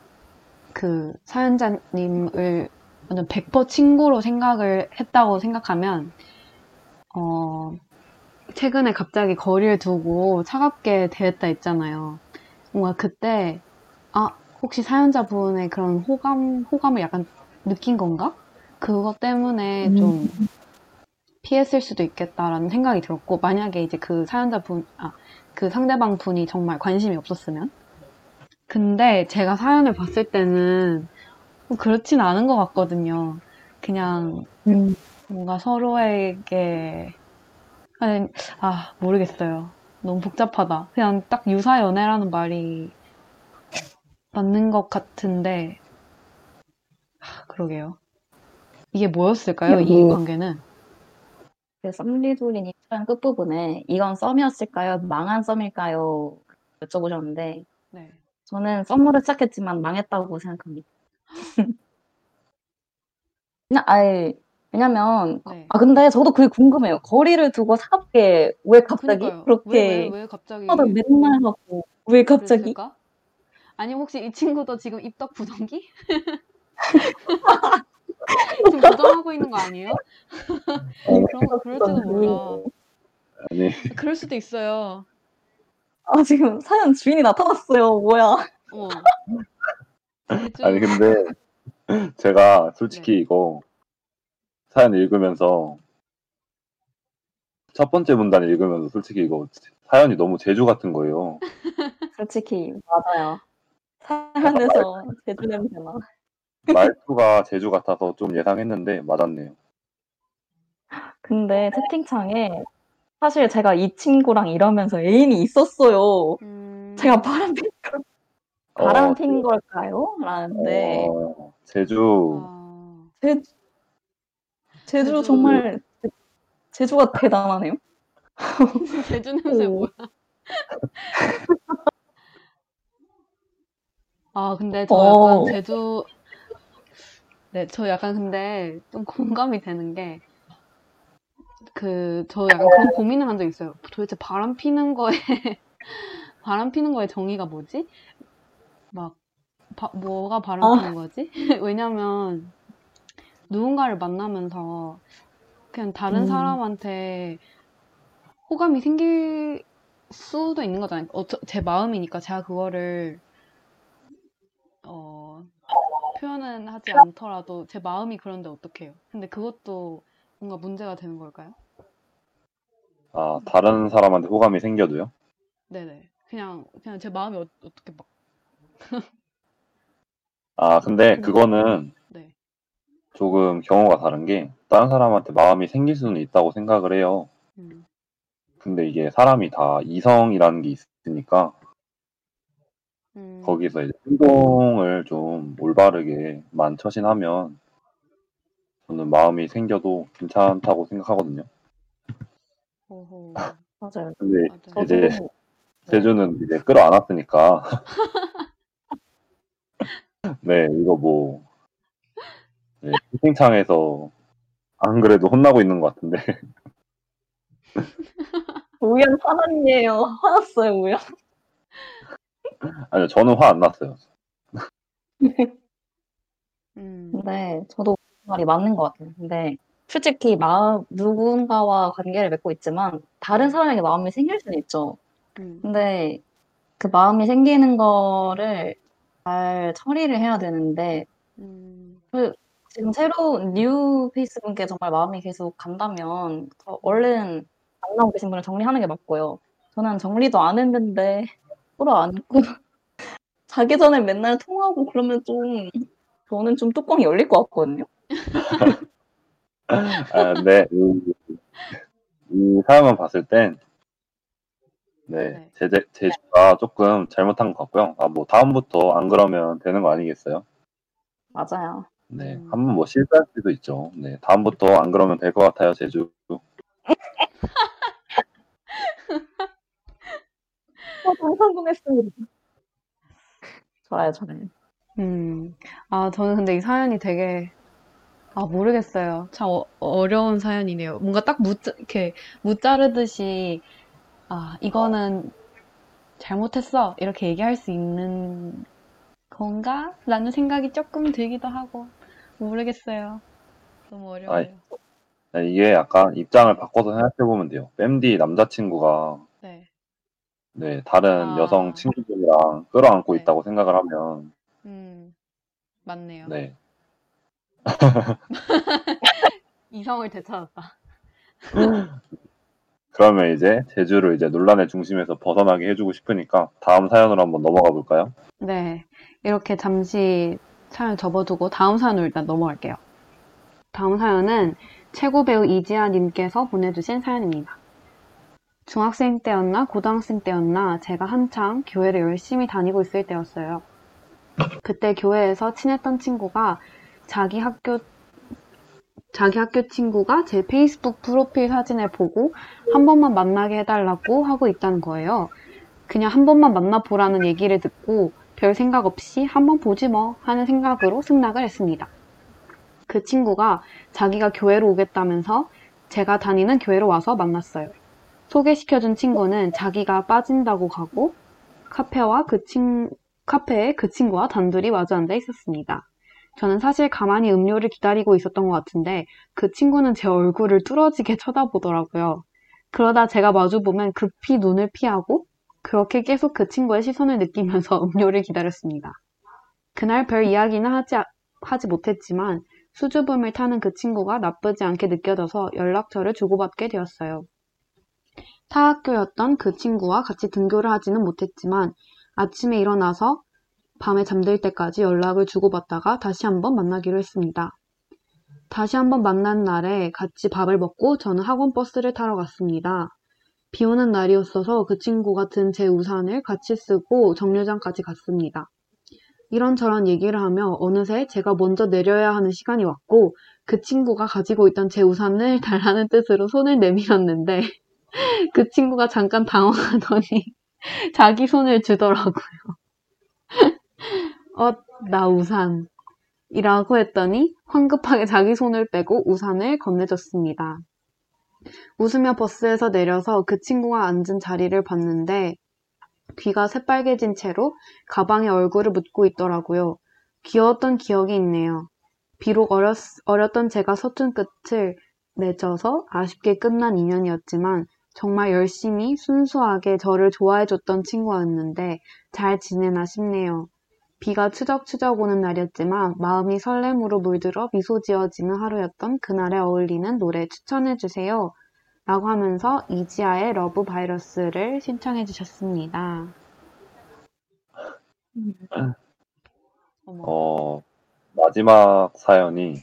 그 사연자님을 완전 100% 친구로 생각을 했다고 생각하면, 어, 최근에 갑자기 거리를 두고 차갑게 대했다 했잖아요. 뭔가 그때, 아, 혹시 사연자분의 그런 호감, 호감을 약간 느낀 건가? 그것 때문에 음. 좀 피했을 수도 있겠다라는 생각이 들었고, 만약에 이제 그 사연자분, 아, 그 상대방 분이 정말 관심이 없었으면? 근데 제가 사연을 봤을 때는 뭐 그렇진 않은 것 같거든요. 그냥 음. 뭔가 서로에게, 아니, 아, 모르겠어요. 너무 복잡하다. 그냥 딱 유사 연애라는 말이 맞는 것 같은데, 아, 그러게요. 이게 뭐였을까요? 이 뭐- 관계는? 그 썸리돌이님 사연 끝부분에 이건 썸이었을까요? 망한 썸일까요? 여쭤보셨는데 네. 저는 썸으로 시작했지만 망했다고 생각합니다. 그냥 아예 왜냐면 네. 아 근데 저도 그게 궁금해요. 거리를 두고 차갑게 왜 갑자기 그니까요. 그렇게 왜, 왜, 왜 갑자기 하다 맨날 하고 왜 갑자기 그랬을까? 아니, 혹시 이 친구도 지금 입덕 부정기? [LAUGHS] 지금 부정하고 있는 거 아니에요? 그런 거, 그럴지도 몰라. 아니, 그럴 수도 있어요. 아 지금 사연 주인이 나타났어요. 뭐야? 어. 대충, 아니 근데 제가 솔직히 네. 이거 사연 읽으면서 첫 번째 문단 읽으면서 솔직히 이거 사연이 너무 제주 같은 거예요. [LAUGHS] 솔직히 맞아요. 사연에서 [LAUGHS] 제주 냄새나. 말투가 제주 같아서 좀 예상했는데 맞았네요. 근데 채팅창에 사실 제가 이 친구랑 이러면서 애인이 있었어요. 음, 제가 걸- 바람 어, 핀 걸까요? 라는데 어, 제주 아, 제, 제주 제주. 정말 제주가 대단하네요. [LAUGHS] 제주 냄새 오. 뭐야? [LAUGHS] 아, 근데 저 어. 약간 제주, 네, 저 약간 근데 좀 공감이 되는 게, 그, 저 약간 그런 고민을 한 적 있어요. 도대체 바람 피는 거에, [LAUGHS] 바람 피는 거의 정의가 뭐지? 막, 바- 뭐가 바람 아. 피는 거지? [LAUGHS] 왜냐면, 누군가를 만나면서, 그냥 다른 음. 사람한테 호감이 생길 수도 있는 거잖아요. 어쩌, 제 마음이니까 제가 그거를, 어, 표현은 하지 않더라도 제 마음이 그런데 어떡해요. 근데 그것도 뭔가 문제가 되는 걸까요? 아, 다른 사람한테 호감이 생겨도요? 네네. 그냥, 그냥 제 마음이 어, 어떻게 막, 아, 근데 그거는 네. 조금 경우가 다른 게 다른 사람한테 마음이 생길 수는 있다고 생각을 해요. 음, 근데 이게 사람이 다 이성이라는 게 있으니까 음, 거기서 이제 행동을 좀 올바르게만 처신하면 저는 마음이 생겨도 괜찮다고 생각하거든요. 오호. 맞아요. 근데 맞아요. 이제 저도 제주는 이제 끌어안았으니까 [LAUGHS] 네 이거 뭐 네, 채팅창에서 안 그래도 혼나고 있는 것 같은데 [LAUGHS] 우연 화났네요. 화났어요, 우연. 아니요 저는 화 안 났어요. [LAUGHS] 음, 근데 저도 그 말이 맞는 것 같아요. 근데 솔직히 마음, 누군가와 관계를 맺고 있지만 다른 사람에게 마음이 생길 수는 있죠. 음, 근데 그 마음이 생기는 거를 잘 처리를 해야 되는데 음, 지금 새로운 new face분께 정말 마음이 계속 간다면 더 얼른 만나고 계신 분을 정리하는 게 맞고요. 저는 정리도 안 했는데 끌어안고 [LAUGHS] 자기 전에 맨날 통화하고 그러면 좀 저는 좀 뚜껑이 열릴 것 같거든요. [LAUGHS] 아, 근데 이, 이 사연만 봤을 땐 네, 네. 제재, 제주가 조금 잘못한 것 같고요. 아, 뭐 다음부터 안 그러면 되는 거 아니겠어요? 맞아요. 네, 음. 한번 뭐 실수할 수도 있죠. 네, 다음부터 안 그러면 될 것 같아요, 제주. 저도 성공했습니다. 좋아요, 저는. 음. 아, 저는 근데 이 사연이 되게, 아, 모르겠어요. 참 어, 어려운 사연이네요. 뭔가 딱 무, 이렇게 무 자르듯이, 아, 이거는 잘못했어. 이렇게 얘기할 수 있는 건가? 라는 생각이 조금 들기도 하고, 모르겠어요. 너무 어려워요. 네, 이게 약간 입장을 바꿔서 생각해보면 돼요. 뺨디 남자친구가 네. 네, 다른 아. 여성 친구들이랑 끌어안고 네. 있다고 생각을 하면 음, 맞네요. 네, [LAUGHS] 이성을 되찾았다. [LAUGHS] 그러면 이제 제주를 이제 논란의 중심에서 벗어나게 해주고 싶으니까 다음 사연으로 한번 넘어가 볼까요? 네, 이렇게 잠시 사연 접어두고 다음 사연으로 일단 넘어갈게요. 다음 사연은 최고 배우 이지아님께서 보내주신 사연입니다. 중학생 때였나 고등학생 때였나 제가 한창 교회를 열심히 다니고 있을 때였어요. 그때 교회에서 친했던 친구가 자기 학교 자기 학교 친구가 제 페이스북 프로필 사진을 보고 한 번만 만나게 해달라고 하고 있다는 거예요. 그냥 한 번만 만나보라는 얘기를 듣고 별 생각 없이 한 번 보지 뭐 하는 생각으로 승낙을 했습니다. 그 친구가 자기가 교회로 오겠다면서 제가 다니는 교회로 와서 만났어요. 소개시켜준 친구는 자기가 빠진다고 가고 카페와 그 친, 카페에 그 친구와 단둘이 마주 앉아 있었습니다. 저는 사실 가만히 음료를 기다리고 있었던 것 같은데 그 친구는 제 얼굴을 뚫어지게 쳐다보더라고요. 그러다 제가 마주보면 급히 눈을 피하고 그렇게 계속 그 친구의 시선을 느끼면서 [LAUGHS] 음료를 기다렸습니다. 그날 별 이야기는 하지, 하지 못했지만 수줍음을 타는 그 친구가 나쁘지 않게 느껴져서 연락처를 주고받게 되었어요. 타학교였던 그 친구와 같이 등교를 하지는 못했지만 아침에 일어나서 밤에 잠들 때까지 연락을 주고받다가 다시 한번 만나기로 했습니다. 다시 한번 만난 날에 같이 밥을 먹고 저는 학원 버스를 타러 갔습니다. 비 오는 날이었어서 그 친구가 든 제 우산을 같이 쓰고 정류장까지 갔습니다. 이런저런 얘기를 하며 어느새 제가 먼저 내려야 하는 시간이 왔고 그 친구가 가지고 있던 제 우산을 [LAUGHS] 달라는 뜻으로 손을 내밀었는데 [LAUGHS] 그 친구가 잠깐 당황하더니 [LAUGHS] 자기 손을 주더라고요. 어, 나 우산. 이라고 했더니 황급하게 자기 손을 빼고 우산을 건네줬습니다. 웃으며 버스에서 내려서 그 친구가 앉은 자리를 봤는데 귀가 새빨개진 채로 가방에 얼굴을 묻고 있더라고요. 귀여웠던 기억이 있네요. 비록 어렸, 어렸던 제가 서툰 끝을 맺어서 아쉽게 끝난 인연이었지만 정말 열심히 순수하게 저를 좋아해줬던 친구였는데 잘 지내나 싶네요. 비가 추적추적 오는 날이었지만 마음이 설렘으로 물들어 미소 지어지는 하루였던 그날에 어울리는 노래 추천해 주세요. 라고 하면서 이지아의 러브 바이러스를 신청해 주셨습니다. 어, 마지막 사연이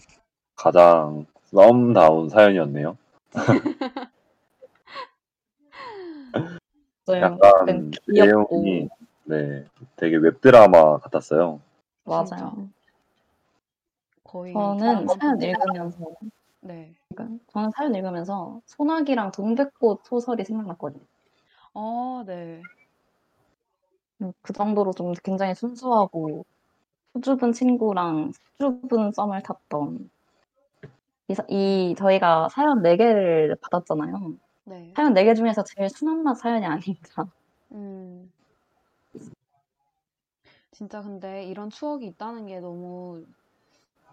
가장 썸다운 사연이었네요. 좀 [LAUGHS] [LAUGHS] 약간 귀엽고 내용이 네, 되게 웹드라마 같았어요. 맞아요. 거의 저는 사연 읽으면서 네. 그러니까 저는 사연 읽으면서 소나기랑 동백꽃 소설이 생각났거든요. 어, 네. 음, 그 정도로 좀 굉장히 순수하고 수줍은 친구랑 수줍은 썸을 탔던 이, 사- 이 저희가 사연 4개를 받았잖아요. 네. 사연 4개 중에서 제일 순한 맛 사연이 아닌가. 음. 진짜 근데 이런 추억이 있다는 게 너무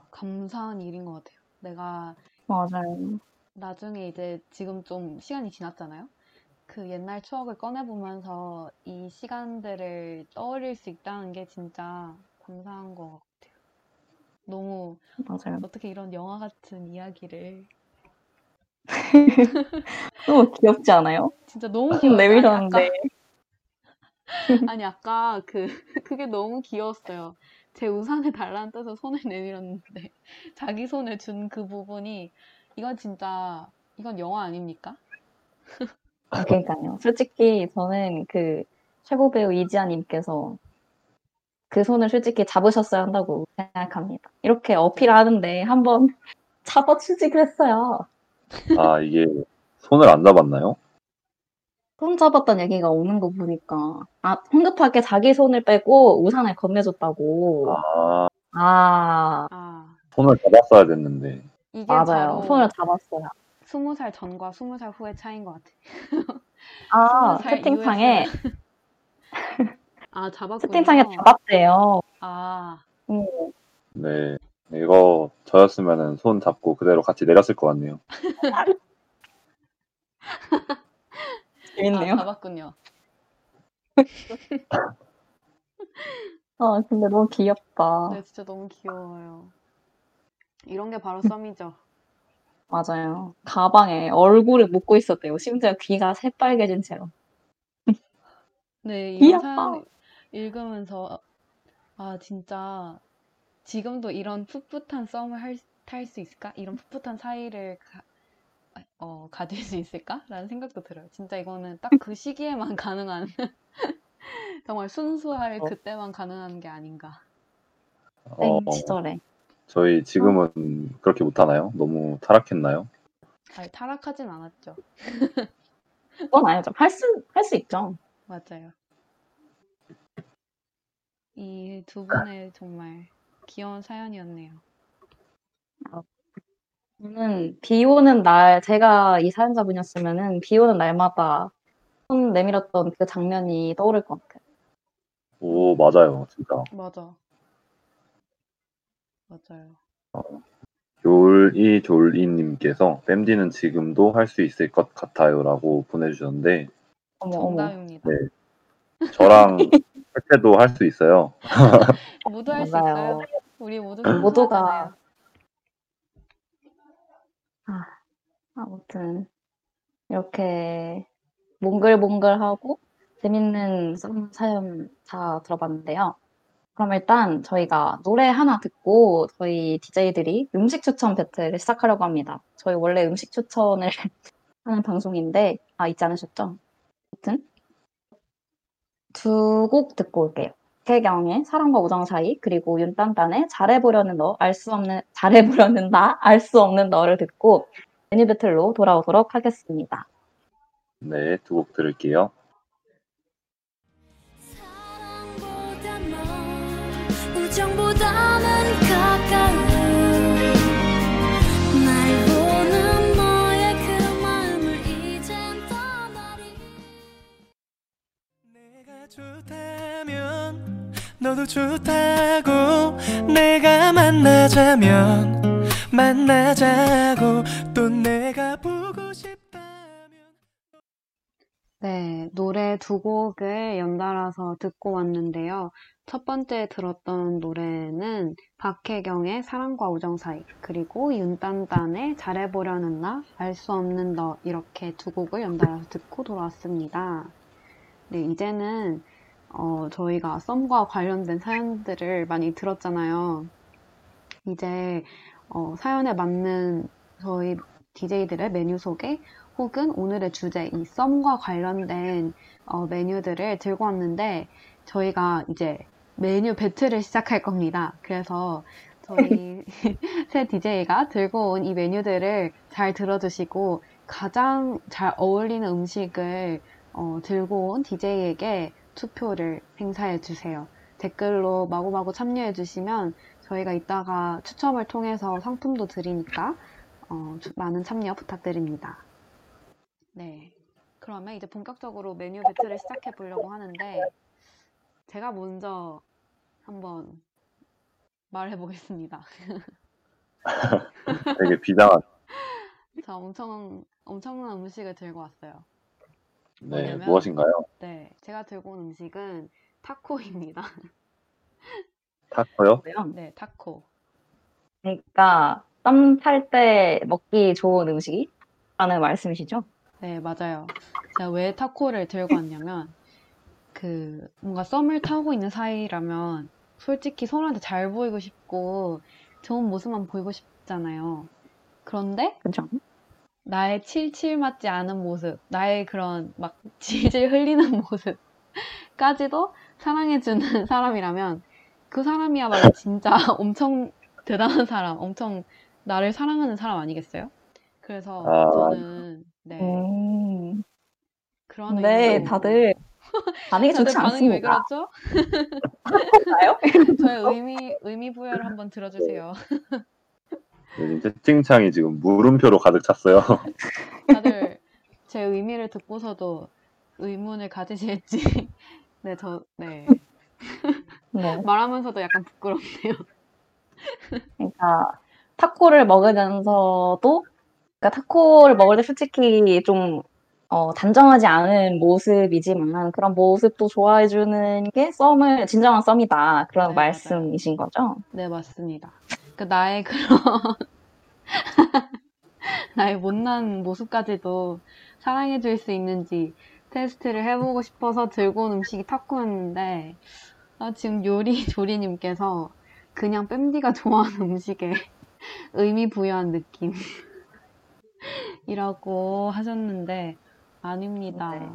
감사한 일인 것 같아요. 내가 맞아요. 나중에 이제 지금 좀 시간이 지났잖아요. 그 옛날 추억을 꺼내보면서 이 시간들을 떠올릴 수 있다는 게 진짜 감사한 것 같아요. 너무 맞아요. 어떻게 이런 영화 같은 이야기를 [LAUGHS] 너무 귀엽지 않아요? 진짜 너무 귀여워요. [LAUGHS] 내밀었는데. 아니, 아까, [LAUGHS] 아니, 아까 그, 그게 너무 귀여웠어요. 제 우산을 달라는 뜻으로 손을 내밀었는데, [LAUGHS] 자기 손을 준 그 부분이, 이건 진짜, 이건 영화 아닙니까? 아, 그러니까요. 솔직히 저는 그 최고 배우 이지아님께서 그 손을 솔직히 잡으셨어야 한다고 생각합니다. 이렇게 어필하는데 한번 [LAUGHS] 잡아주지 그랬어요. 아, 이게 손을 안 잡았나요? 손 잡았던 얘기가 오는 거 보니까 아 황급하게 자기 손을 빼고 우산을 건네줬다고. 아, 아 아, 손을 잡았어야 됐는데. 이게 맞아요. 바로 손을 잡았어요. 스무 살 전과 스무 살 후의 차이인 것 같아. [LAUGHS] 아 스무 살 채팅창에 [LAUGHS] 아, 잡았군요. 채팅창에 잡았대요. 아, 음, 네. 이거 저였으면은 손 잡고 그대로 같이 내렸을 것 같네요. [LAUGHS] 재밌네요. 아, 잡았군요. [LAUGHS] 아 근데 너무 귀엽다. 네, 진짜 너무 귀여워요. 이런 게 바로 썸이죠. [LAUGHS] 맞아요. 가방에 얼굴을 묻고 있었대요. 심지어 귀가 새빨개진 채로. 네, [LAUGHS] 귀엽다. 사연 읽으면서, 아, 진짜, 지금도 이런 풋풋한 썸을 할, 탈수 있을까? 이런 풋풋한 사이를 가, 어, 가질 수 있을까? 라는 생각도 들어요. 진짜 이거는 딱 그 시기에만 [LAUGHS] 가능한, 정말 순수할 어. 그때만 가능한 게 아닌가. 땡 어, 시절에. 저희 지금은 그렇게 못하나요? 너무 타락했나요? 아니, 타락하진 않았죠. [LAUGHS] 그건 아니죠. 할 수, 할 수 있죠. 맞아요. 이 두 분의 정말 귀여운 사연이었네요. 저는 비 오는 날, 제가 이 사연자분이었으면은 비 오는 날마다 손 내밀었던 그 장면이 떠오를 것 같아요. 오, 맞아요. 진짜. 맞아. 맞아요. 졸이 졸이 님께서 뺨디는 지금도 할 수 있을 것 같아요라고 보내주셨는데 어머, 어머. 정답입니다. 네. 저랑 [LAUGHS] 할 때도 할 수 있어요. [LAUGHS] 모두 할 수 맞아요. 있어요. 우리 모두 모두가 아요. 아무튼 이렇게 몽글몽글하고 재밌는 썸 사연 다 들어봤는데요. 그럼 일단 저희가 노래 하나 듣고 저희 DJ들이 음식 추천 배틀을 시작하려고 합니다. 저희 원래 음식 추천을 [LAUGHS] 하는 방송인데 아 잊지 않으셨죠? 아무튼 두 곡 듣고 올게요. 태경의 사랑과 우정 사이 그리고 윤딴딴의 잘해보려는 너 알 수 없는 [LAUGHS] 잘해보려는 나 알 수 없는 너를 듣고 애니 배틀로 돌아오도록 하겠습니다. 네, 두 곡 들을게요. 사랑보다 넌 예정보다는 가까운 날 보는 너의 그 마음을 이젠 떠나리 내가 좋다면 너도 좋다고 내가 만나자면 만나자고 또 내가 보고 싶다면 네, 노래 두 곡을 연달아서 듣고 왔는데요. 첫 번째 들었던 노래는 박혜경의 사랑과 우정 사이, 그리고 윤딴딴의 잘해보려는 나, 알 수 없는 너, 이렇게 두 곡을 연달아서 듣고 돌아왔습니다. 네, 이제는, 어, 저희가 썸과 관련된 사연들을 많이 들었잖아요. 이제, 어, 사연에 맞는 저희 DJ들의 메뉴 소개, 혹은 오늘의 주제, 이 썸과 관련된 어, 메뉴들을 들고 왔는데, 저희가 이제 메뉴 배틀을 시작할 겁니다. 그래서 저희 [LAUGHS] 새 DJ가 들고 온 이 메뉴들을 잘 들어주시고, 가장 잘 어울리는 음식을 어, 들고 온 DJ에게 투표를 행사해 주세요. 댓글로 마구마구 참여해 주시면 저희가 이따가 추첨을 통해서 상품도 드리니까 어, 주- 많은 참여 부탁드립니다. 네. 그러면 이제 본격적으로 메뉴 배틀을 시작해 보려고 하는데, 제가 먼저 한번 말해 보겠습니다. [LAUGHS] 되게 비장한. [LAUGHS] 저 엄청, 엄청난 음식을 들고 왔어요. 네, 뭐냐면- 무엇인가요? 네. 제가 들고 온 음식은 타코입니다. [LAUGHS] 타코요? 네, 타코. 그러니까 썸 탈 때 먹기 좋은 음식이? 라는 말씀이시죠? 네, 맞아요. 제가 왜 타코를 들고 왔냐면, 그, 뭔가 썸을 타고 있는 사이라면, 솔직히 서로한테 잘 보이고 싶고, 좋은 모습만 보이고 싶잖아요. 그런데, 그죠? 나의 칠칠 맞지 않은 모습, 나의 그런 막 질질 흘리는 [LAUGHS] 모습까지도 사랑해주는 [LAUGHS] 사람이라면, 그 사람이야말로 진짜 [LAUGHS] 엄청 대단한 사람, 엄청 나를 사랑하는 사람 아니겠어요? 그래서 아. 저는, 네. 음. 그런 의미로 다들 반응이 다들 좋지 반응이 왜 않습니다. 그렇죠? 나요? 저의 의미 의미 부여를 한번 들어주세요. 요즘 채팅창이 지금 물음표로 가득 찼어요. [LAUGHS] 다들 제 의미를 듣고서도 의문을 가지실지. [LAUGHS] 네, 저 네. 네. [LAUGHS] 말하면서도 약간 부끄럽네요. 그러니까 타코를 먹으면서도 그러니까 타코를 먹을 때 솔직히 좀 어, 단정하지 않은 모습이지만 그런 모습도 좋아해 주는 게 썸을 진정한 썸이다 그런 네, 말씀이신 거죠? 네, 맞습니다. 그 나의 그런 [LAUGHS] 나의 못난 모습까지도 사랑해 줄 수 있는지 테스트를 해보고 싶어서 들고 온 음식이 타코였는데 아, 지금 요리 [LAUGHS] 조리님께서 그냥 뺨디가 좋아하는 음식에 [LAUGHS] 의미 부여한 느낌 이라고 하셨는데 아닙니다. 네.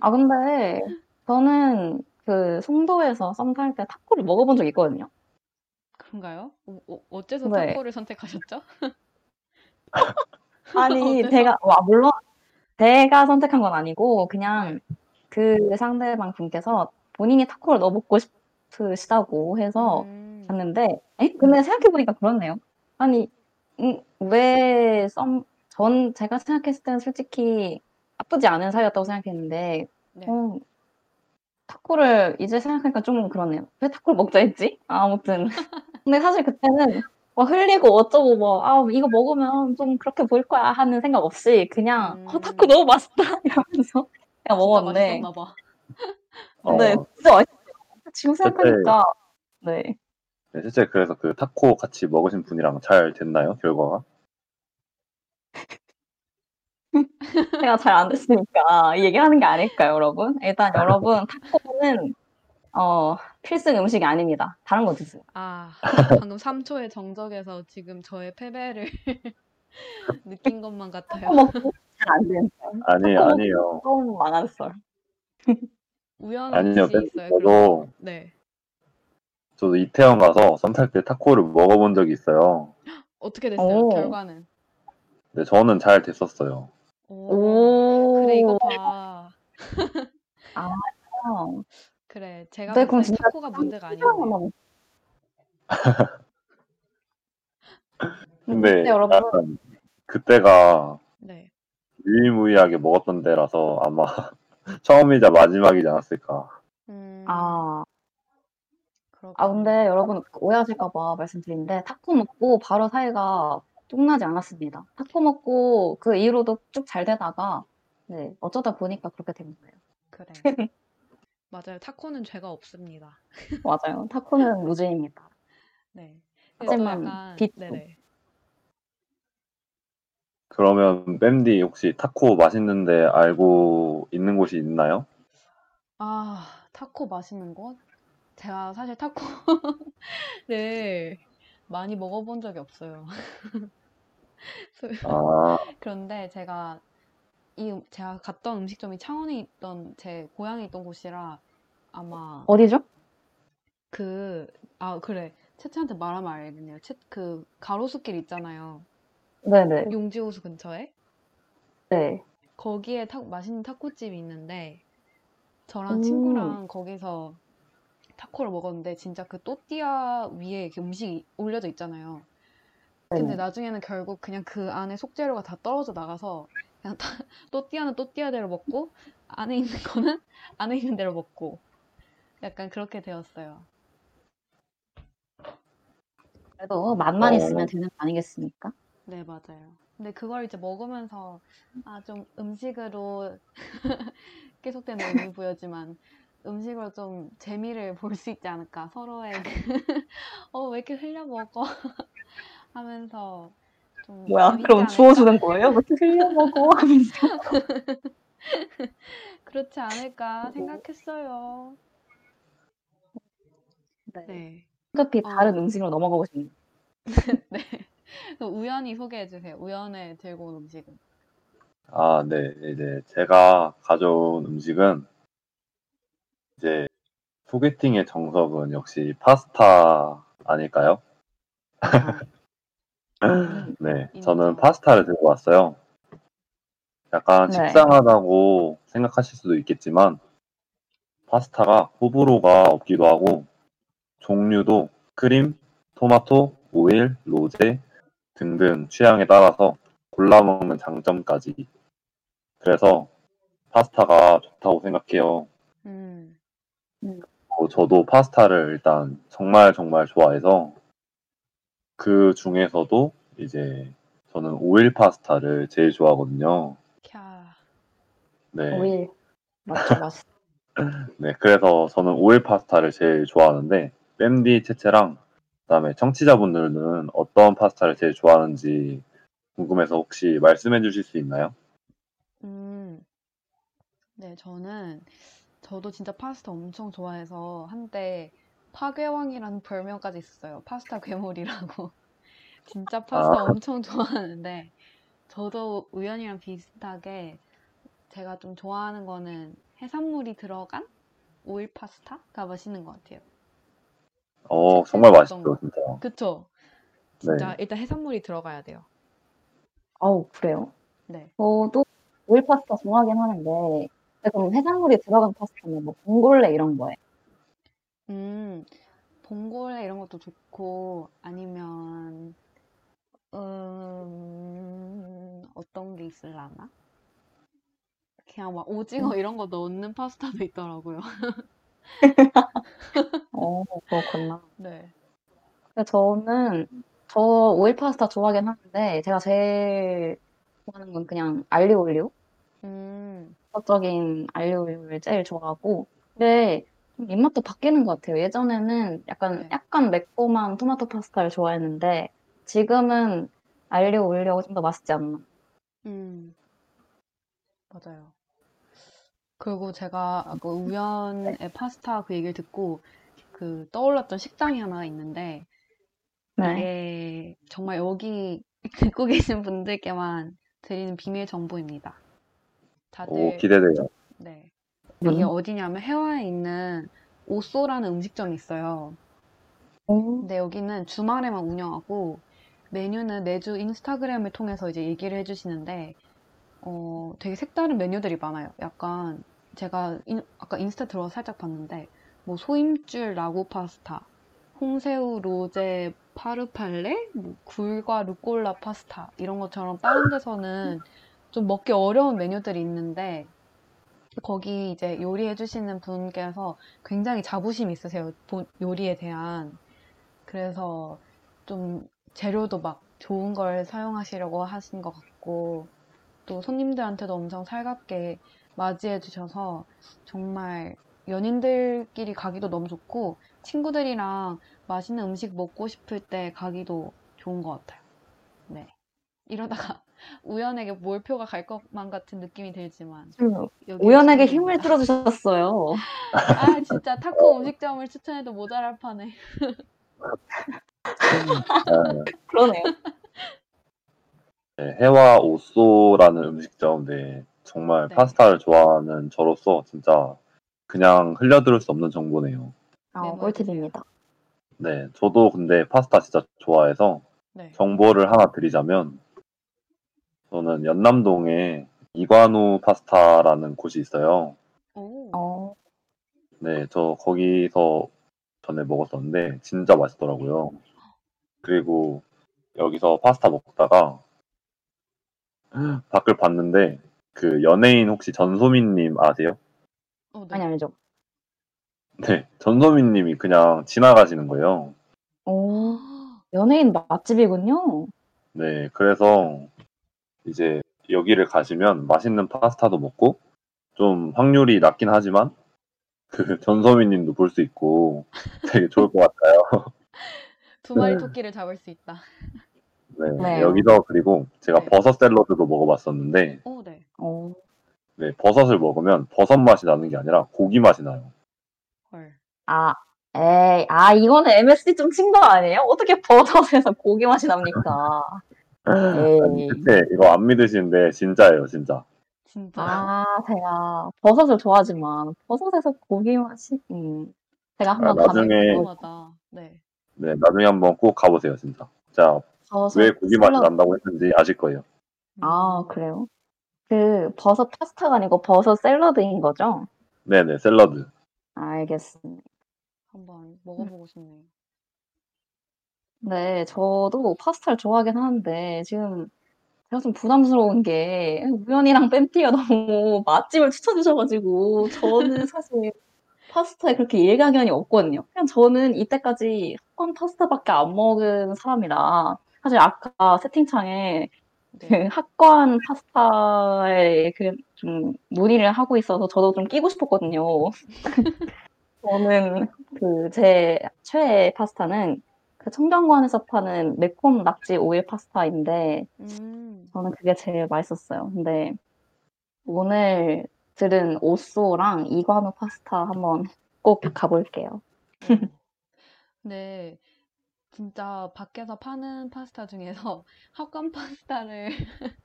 아 근데 저는 그 송도에서 썸 탈 때 타코를 먹어본 적이 있거든요. 그런가요? 어, 어, 어째서 네. 타코를 선택하셨죠? [LAUGHS] 아니? [LAUGHS] 제가, 와, 물론, 제가 선택한 건 아니고, 그냥 그 상대방 분께서 본인이 타코를 너무 먹고 싶으시다고 해서 음, 갔는데, 에? 근데 생각해보니까 그렇네요. 아니, 음, 왜 썸, 전, 제가 생각했을 때는 솔직히 나쁘지 않은 사이였다고 생각했는데, 네. 어, 타코를 이제 생각하니까 좀 그러네요. 왜 타코를 먹자 했지? 아, 아무튼. [LAUGHS] 근데 사실 그때는 뭐 흘리고 어쩌고 뭐, 아, 이거 먹으면 좀 그렇게 보일 거야 하는 생각 없이 그냥, 어, 음. 타코 너무 맛있다 [LAUGHS] 이러면서 그냥 먹었는데, 봐. [LAUGHS] 어, 네, 진짜 맛있어요. 지금 생각하니까, 네. 네, 실제 그래서 그 타코 같이 먹으신 분이랑 잘 됐나요? 결과가? [LAUGHS] 제가 잘 안 됐으니까 이 얘기하는 게 아닐까요, 여러분? 일단 여러분, 타코는, 어, 필승 음식이 아닙니다. 다른 거 드세요. 아, 방금 3초의 정적에서 지금 저의 패배를 [LAUGHS] 느낀 것만 같아요. 안 되는 썰. 아니, 타코 아니에요. 너무 썰. 우연한 아니요, 있어요. 저도. 네. 저도 이태원 가서 썸탈 때 타코를 먹어본 적이 있어요. 어떻게 됐어요? 오. 결과는? 근데 저는 잘 됐었어요. 오. 오. 그래, 이거 봐. 어. 그래, 제가 네, 봤을 그럼 때 진짜 타코가 문제가 아니었네요. 하나만. 근데 근데 여러분 약간 그때가 네. 유일무이하게 먹었던 때라서 아마 [LAUGHS] 처음이자 마지막이지 않았을까. 음, 아, 그렇군요. 아 근데 여러분 오해하실까 봐 말씀드리는데 타코 먹고 바로 사이가 쫑나지 않았습니다. 타코 먹고 그 이후로도 쭉 잘 되다가 네 어쩌다 보니까 그렇게 된 거예요. 그래. [LAUGHS] 맞아요. 타코는 죄가 없습니다. [LAUGHS] 맞아요. 타코는 루즈입니다. 네. 하지만 약간 비트. 네네. 그러면 뺨디 혹시 타코 맛있는데 알고 있는 곳이 있나요? 아, 타코 맛있는 곳? 제가 사실 타코를 [LAUGHS] 많이 먹어본 적이 없어요. [LAUGHS] 아, 그런데 제가 이 음- 제가 갔던 음식점이 창원에 있던 제 고향에 있던 곳이라 아마 어디죠? 그 아 그래 채채한테 말하면 알겠네요. 채, 그 가로수길 있잖아요. 네네. 용지호수 근처에 네. 거기에 타, 맛있는 타코집이 있는데 저랑 음. 친구랑 거기서 타코를 먹었는데 진짜 그 또띠아 위에 이렇게 음식이 올려져 있잖아요. 근데 네네. 나중에는 결국 그냥 그 안에 속재료가 다 떨어져 나가서 그냥 다, [LAUGHS] 또띠아는 또띠아대로 먹고 안에 있는 거는 [LAUGHS] 안에 있는 대로 먹고 약간 그렇게 되었어요. 그래도 맛만 어. 있으면 되는 거 아니겠습니까? 네, 맞아요. 근데 그걸 이제 먹으면서 아, 좀 음식으로 [LAUGHS] 계속되는 의미 부여지만 음식으로 좀 재미를 볼 수 있지 않을까 서로의 어, 왜 이렇게 흘려 먹어 하면서 좀 뭐야? 재밌지 그럼? 주워주는 거예요? 왜 이렇게 흘려 먹어? [LAUGHS] 하면서. [LAUGHS] 그렇지 않을까 생각했어요. 네. 네. 급히 어. 다른 음식으로 넘어가고 싶네요. [LAUGHS] 네. 우연히 소개해 주세요. 우연에 들고 온 음식은. 아, 네. 이제 제가 가져온 음식은 이제 소개팅의 정석은 역시 파스타 아닐까요? 아, 네, 인정. 저는 파스타를 들고 왔어요. 약간 네. 식상하다고 생각하실 수도 있겠지만 파스타가 호불호가 없기도 하고 종류도 크림, 토마토, 오일, 로제 등등 취향에 따라서 골라 먹는 장점까지. 그래서 파스타가 좋다고 생각해요. 음. 어, 저도 파스타를 일단 정말 정말 좋아해서 그 중에서도 이제 저는 오일 파스타를 제일 좋아하거든요. 캬. 네. 오일. 맞죠, 맛있어. [LAUGHS] 네, 그래서 저는 오일 파스타를 제일 좋아하는데, 뺨디 채채랑, 그다음에 청취자분들은 어떤 파스타를 제일 좋아하는지 궁금해서 혹시 말씀해 주실 수 있나요? 음. 네, 저는 저도 진짜 파스타 엄청 좋아해서 한때 파괴왕이라는 별명까지 있었어요. 파스타 괴물이라고. [LAUGHS] 진짜 파스타 아. 엄청 좋아하는데 저도 우연이랑 비슷하게 제가 좀 좋아하는 거는 해산물이 들어간 오일 파스타가 맛있는 것 같아요. 어, 정말 맛있죠, 거? 진짜. 그쵸? 네. 진짜 일단 해산물이 들어가야 돼요. 아우, 그래요? 네. 저도 오일 파스타 좋아하긴 하는데, 그럼 해산물이 들어간 파스타는 뭐 봉골레 이런 거예요. 음, 봉골레 이런 것도 좋고, 아니면, 음, 어떤 게 있을라나? 그냥 막 오징어 이런 거 넣는 파스타도 있더라고요. [LAUGHS] 어, 그렇구나. 네. 근데 저는, 저 오일 파스타 좋아하긴 하는데, 제가 제일 좋아하는 건 그냥 알리오 올리오? 음, 적인 알리오 올리오를 제일 좋아하고, 근데 좀 입맛도 바뀌는 것 같아요. 예전에는 약간, 네. 약간 매콤한 토마토 파스타를 좋아했는데, 지금은 알리오 올리오가 좀 더 맛있지 않나. 음, 맞아요. 그리고 제가 아까 우연의 파스타 그 얘기를 듣고, 그 떠올랐던 식당이 하나 있는데, 네. 이게 정말 여기 [LAUGHS] 듣고 계신 분들께만 드리는 비밀 정보입니다. 오, 다들 기대돼요. 네. 이게 음. 어디냐면 혜화에 있는 오쏘라는 음식점이 있어요. 오, 근데 여기는 주말에만 운영하고 메뉴는 매주 인스타그램을 통해서 이제 얘기를 해주시는데 어, 되게 색다른 메뉴들이 많아요. 약간 제가 인- 아까 인스타 들어와서 살짝 봤는데 뭐 소힘줄 라구 파스타, 홍새우 로제 파르팔레, 뭐 굴과 루꼴라 파스타 이런 것처럼 다른 데서는 좀 먹기 어려운 메뉴들이 있는데 거기 이제 요리해 주시는 분께서 굉장히 자부심 있으세요. 본- 요리에 대한. 그래서 좀 재료도 막 좋은 걸 사용하시려고 하신 것 같고 또 손님들한테도 엄청 살갑게 맞이해 주셔서 정말 연인들끼리 가기도 너무 좋고 친구들이랑 맛있는 음식 먹고 싶을 때 가기도 좋은 것 같아요. 네. 이러다가 우연하게 몰표가 갈 것만 같은 느낌이 들지만 우연하게. 힘을 틀어주셨어요. [LAUGHS] 아 진짜 타코 음식점을 추천해도 모자랄 판에 네, 그러네요. 네, 해와 오쏘라는 음식점, 네, 정말 네. 파스타를 좋아하는 저로서 진짜 그냥 흘려들을 수 없는 정보네요. 아, 메모해주세요. 꿀팁입니다. 네, 저도 근데 파스타 진짜 좋아해서 네. 정보를 하나 드리자면 저는 연남동에 이관우 파스타라는 곳이 있어요. 오. 어, 네, 저 거기서 전에 먹었었는데 진짜 맛있더라고요. 그리고 여기서 파스타 먹다가 밖을 봤는데 그 연예인 혹시 전소민님 아세요? 어, 네. 아니, 알죠. 네, 전소민님이 그냥 지나가시는 거예요. 오, 연예인 맛집이군요. 네, 그래서 이제 여기를 가시면 맛있는 파스타도 먹고 좀 확률이 낮긴 하지만 [LAUGHS] 그 전소민님도 볼 수 있고 되게 좋을 것 같아요. [LAUGHS] 두 마리 네. 토끼를 잡을 수 있다. 네, 네. 여기서 그리고 제가 네. 버섯 샐러드도 먹어봤었는데 오, 네. 어, 네, 버섯을 먹으면 버섯 맛이 나는 게 아니라 고기 맛이 나요. 헐. 아, 에이, 아, 이거는 MSG 좀 친 거 아니에요? 어떻게 버섯에서 고기 맛이 납니까? 아니. 그때 이거 안 믿으시는데 진짜예요, 진짜. 진짜. 아, 제가 버섯을 좋아하지만 버섯에서 고기 맛이, 음, 제가 한번 아, 나중에- 궁금하다. 네. 네, 나중에 한번 꼭 가보세요, 진짜. 자, 버섯 왜 고기 맛이 샐러드- 난다고 했는지 아실 거예요. 아, 음. 그래요? 그 버섯 파스타가 아니고 버섯 샐러드인 거죠? 네네, 샐러드. 알겠습니다. 한번 먹어보고 싶네요. 네, 저도 파스타를 좋아하긴 하는데 지금 제가 좀 부담스러운 게 우연이랑 뺨띠가 [LAUGHS] 너무 맛집을 추천해 주셔 가지고 저는 사실 파스타에 그렇게 일가견이 없거든요. 그냥 저는 이때까지 학관 파스타밖에 안 먹은 사람이라 사실 아까 채팅창에 그 네. 학관 파스타에 그 좀 문의를 하고 있어서 저도 좀 끼고 싶었거든요. [LAUGHS] 저는 그 제 최애 파스타는 그 청담관에서 파는 매콤 낙지 오일 파스타인데 음. 저는 그게 제일 맛있었어요. 근데 오늘 들은 오쏘랑 이관우 파스타 한번 꼭 가볼게요. 어. [LAUGHS] 네. 진짜 밖에서 파는 파스타 중에서 [LAUGHS] 학관 파스타를 [LAUGHS]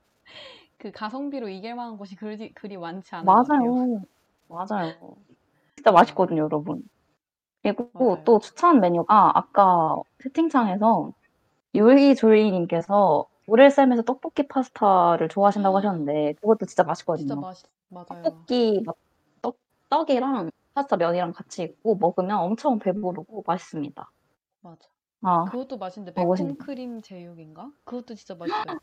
그 가성비로 이길 만한 곳이 그리, 그리 많지 같아요. 맞아요. 맞아요. 진짜 맛있거든요, 여러분. 그리고 맞아요. 또 추천 메뉴가 아까 채팅창에서 요리조리님께서 오렐쌤에서 떡볶이 파스타를 좋아하신다고 하셨는데 그것도 진짜 맛있거든요. 진짜 맛있, 맞아요. 떡볶이 막 떡, 떡이랑 파스타 면이랑 같이 있고 먹으면 엄청 배부르고 맛있습니다. 맞아. 아, 그것도 맛있는데 매콤. 크림 제육인가? 그것도 진짜 맛있어요.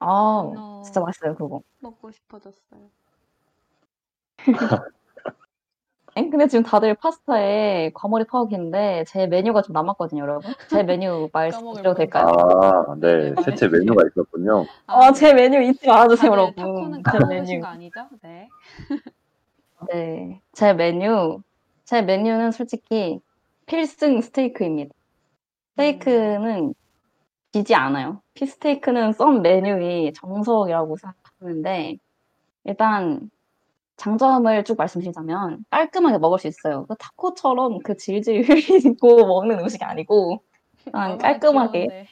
아, 어. 진짜 맛있어요, 그거. 먹고 싶어졌어요. [LAUGHS] 엥? 근데 지금 다들 파스타에 과몰입 하고 계는데 제 메뉴가 좀 남았거든요, 여러분. 제 [LAUGHS] 메뉴 말씀드려도 될까요? 아, 네, 네, 말해주세요. 메뉴가 있었군요. 아, 제 메뉴 잊지 말아주세요, 여러분. 타코는 제 메뉴. 거 아니죠? 네. [LAUGHS] 네, 제 메뉴, 제 메뉴는 솔직히 필승 스테이크입니다. 스테이크는 지지 않아요. 피스테이크는 썬 메뉴의 정석이라고 생각하는데, 일단 장점을 쭉 말씀드리자면 깔끔하게 먹을 수 있어요. 그 타코처럼 그 질질 흘리고 [LAUGHS] 먹는 음식이 아니고, 그냥 얼마나 깔끔하게. 귀여운데.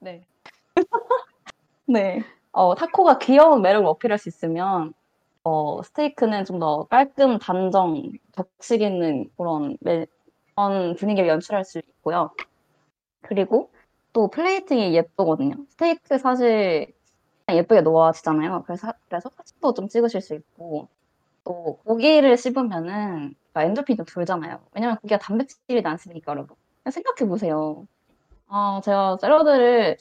네. [LAUGHS] 네. 어, 타코가 귀여운 매력을 어필할 수 있으면, 어, 스테이크는 좀 더 깔끔, 단정, 격식 있는 그런, 매, 그런 분위기를 연출할 수 있고요. 그리고 또 플레이팅이 예쁘거든요. 스테이크 사실 예쁘게 놓아지잖아요. 그래서, 그래서 사진도 좀 찍으실 수 있고, 또 고기를 씹으면은 그러니까 엔도핀이 좀 돌잖아요. 왜냐면 고기가 단백질이 많으니까 여러분. 생각해 보세요. 아, 제가 샐러드를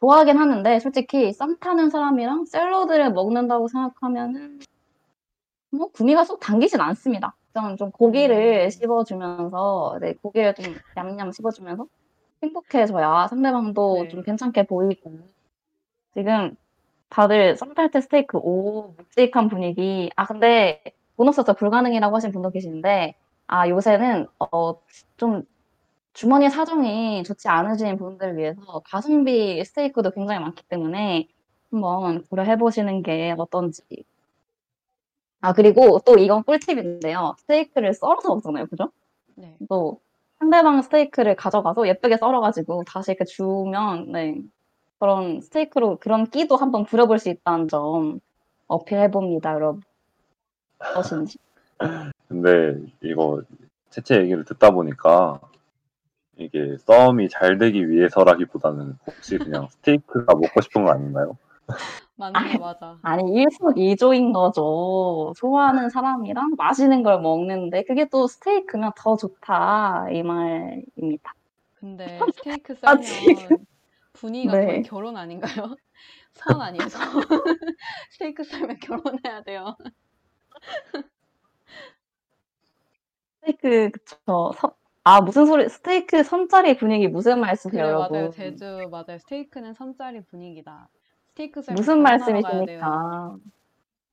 좋아하긴 하는데 솔직히 썸 타는 사람이랑 샐러드를 먹는다고 생각하면은 뭐 구미가 쏙 당기진 않습니다. 저는 좀 고기를 음. 씹어주면서 네, 고기를 좀 냠냠 씹어주면서 행복해져야 상대방도 네. 좀 괜찮게 보이고 지금 다들 썸탈때 스테이크 오 묵직한 분위기. 아 근데 돈 없어서 불가능이라고 하신 분도 계시는데 아 요새는 어 좀 주머니 사정이 좋지 않으신 분들을 위해서 가성비 스테이크도 굉장히 많기 때문에 한번 고려해 보시는 게 어떤지. 아 그리고 또 이건 꿀팁인데요. 스테이크를 썰어서 먹잖아요. 그죠? 네. 또 상대방 스테이크를 가져가서 예쁘게 썰어가지고 다시 이렇게 주면 네 그런 스테이크로 그런 끼도 한번 부려볼 수 있다는 점 어필해봅니다, 여러분. 무엇인지. 근데 이거 채채 얘기를 듣다 보니까 이게 썸이 잘 되기 위해서라기보다는 혹시 그냥 [LAUGHS] 스테이크가 먹고 싶은 거 아닌가요? 맞네, 맞아. 아니, 일석이조인 거죠. 좋아하는 사람이랑 맛있는 걸 먹는데 그게 또 스테이크면 더 좋다 이 말입니다. 근데 [LAUGHS] 스테이크 아, 썰면 지 금? 분위기가 네. 거의 결혼 아닌가요? 선 선. 스테이크 썰면 결혼해야 돼요. [LAUGHS] 스테이크 그쵸. 서- 아 무슨 소리? 스테이크 선자리 분위기 무슨 말씀이세요, 그래, 여러분? 맞아요. 제주, 맞아요. 스테이크는 선자리 분위기다. 스테이크 썰면 무슨. 말씀이십니까?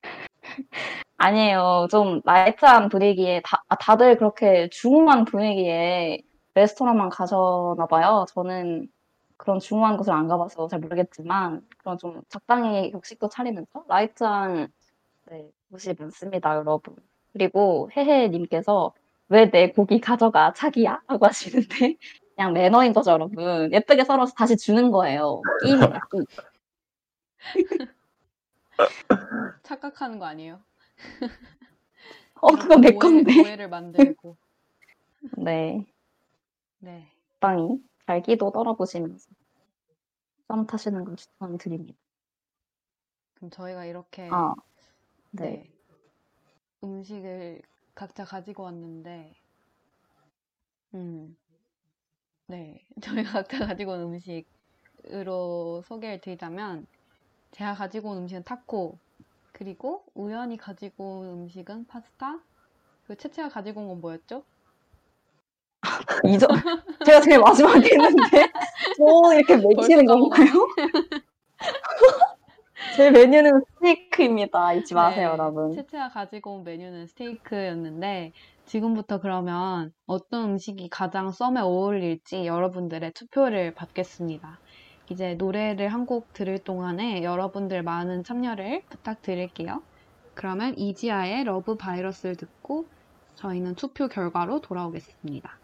[LAUGHS] 아니에요. 좀 light한 분위기에 다, 아, 다들 그렇게 중후한 분위기에 레스토랑만 가셨나 봐요. 저는 그런 중후한 곳을 안 가봐서 잘 모르겠지만 그런 좀 적당히 격식도 차리면서 light한 네, 곳이 많습니다, 여러분. 그리고 해해님께서 왜 내 고기 가져가 자기야? 라고 하시는데 [LAUGHS] 그냥 매너인 거죠, 여러분. 예쁘게 썰어서 다시 주는 거예요. [LAUGHS] 착각하는 거 아니에요? [LAUGHS] 어, 그건 내 오해- 건데. 오해를 만들고. 네. 네. 적당 히 잘기도 떨어보시면서 썸 타시는 걸 추천드립니다. 그럼 저희가 이렇게 아, 네. 네. 음식을 각자 가지고 왔는데, 음, 네. [LAUGHS] 저희가 각자 가지고 온 음식으로 소개를 드리자면, 제가 가지고 온 음식은 타코, 그리고 우연히 가지고 온 음식은 파스타, 그리고 채채가 가지고 온 건 뭐였죠? 이전 제가 제일 마지막에 했는데 뭐 이렇게 벌써 건가요? [LAUGHS] 제 메뉴는 스테이크입니다. 잊지 마세요, 네, 여러분. 채채가 가지고 온 메뉴는 스테이크였는데, 지금부터 그러면 어떤 음식이 가장 썸에 어울릴지 여러분들의 투표를 받겠습니다. 이제 노래를 한 곡 들을 동안에 여러분들 많은 참여를 부탁드릴게요. 그러면 이지아의 러브 바이러스를 듣고 저희는 투표 결과로 돌아오겠습니다.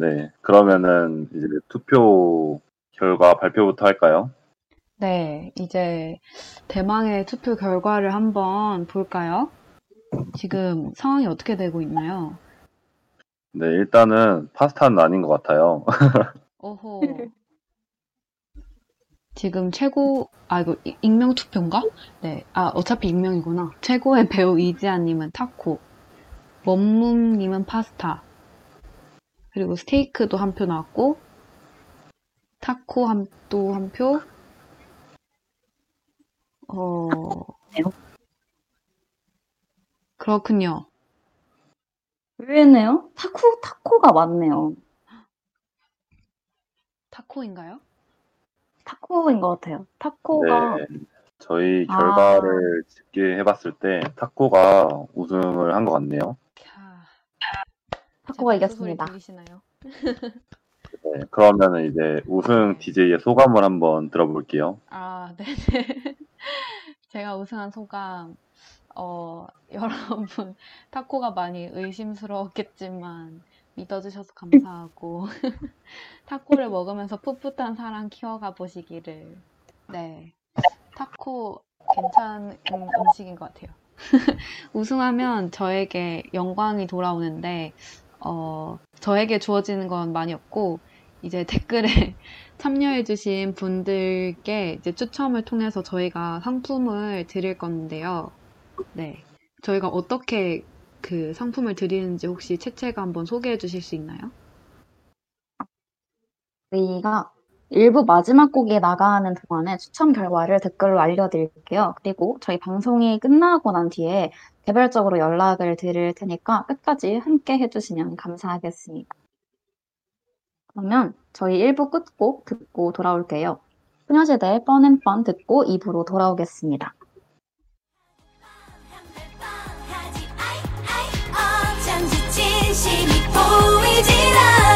네. 그러면은 이제 투표 결과 발표부터 할까요? 네, 이제 대망의 투표 결과를 한번 볼까요? 지금 상황이 어떻게 되고 있나요? 네, 일단은 파스타는 아닌 것 같아요. [LAUGHS] 오호. 지금 최고, 아, 이거 이- 익명 투표인가? 네. 아, 어차피 익명이구나. 최고의 [LAUGHS] 배우 이지아님은 타코, 원문님은 파스타, 그리고 스테이크도 한 표 나왔고, 타코 한, 또 한 표, 어, 그렇군요. 의외네요. 타코 타코가 맞네요. [GASPS] 타코인가요? 타코인 것 같아요. 타코가 네. 저희 아. 결과를 집계 해봤을 때 타코가 우승을 한 것 같네요. 캬. 타코가 제 이겼습니다. 소리 들리시나요? 네, 그러면은 이제 우승 DJ의 소감을 한번 들어볼게요. 아, 네네. [LAUGHS] 제가 우승한 소감, 어, [LAUGHS] 여러분, 타코가 많이 의심스러웠겠지만, 믿어주셔서 감사하고, [LAUGHS] 타코를 먹으면서 풋풋한 사랑 키워가 보시기를. 네. 타코 괜찮은 음식인 것 같아요. [LAUGHS] 우승하면 저에게 영광이 돌아오는데, 어, 저에게 주어지는 건 많이 없고, 이제 댓글에 [LAUGHS] 참여해주신 분들께 이제 추첨을 통해서 저희가 상품을 드릴 건데요. 네. 저희가 어떻게 그 상품을 드리는지 혹시 채채가 한번 소개해 주실 수 있나요? 저희가 일부 마지막 곡이 나가는 동안에 추첨 결과를 댓글로 알려드릴게요. 그리고 저희 방송이 끝나고 난 뒤에 개별적으로 연락을 드릴 테니까 끝까지 함께 해주시면 감사하겠습니다. 그러면 저희 1부 끝곡 듣고 돌아올게요. 소녀시대 뻔앤뻔 듣고 2부로 돌아오겠습니다. 진심이 보이질 않아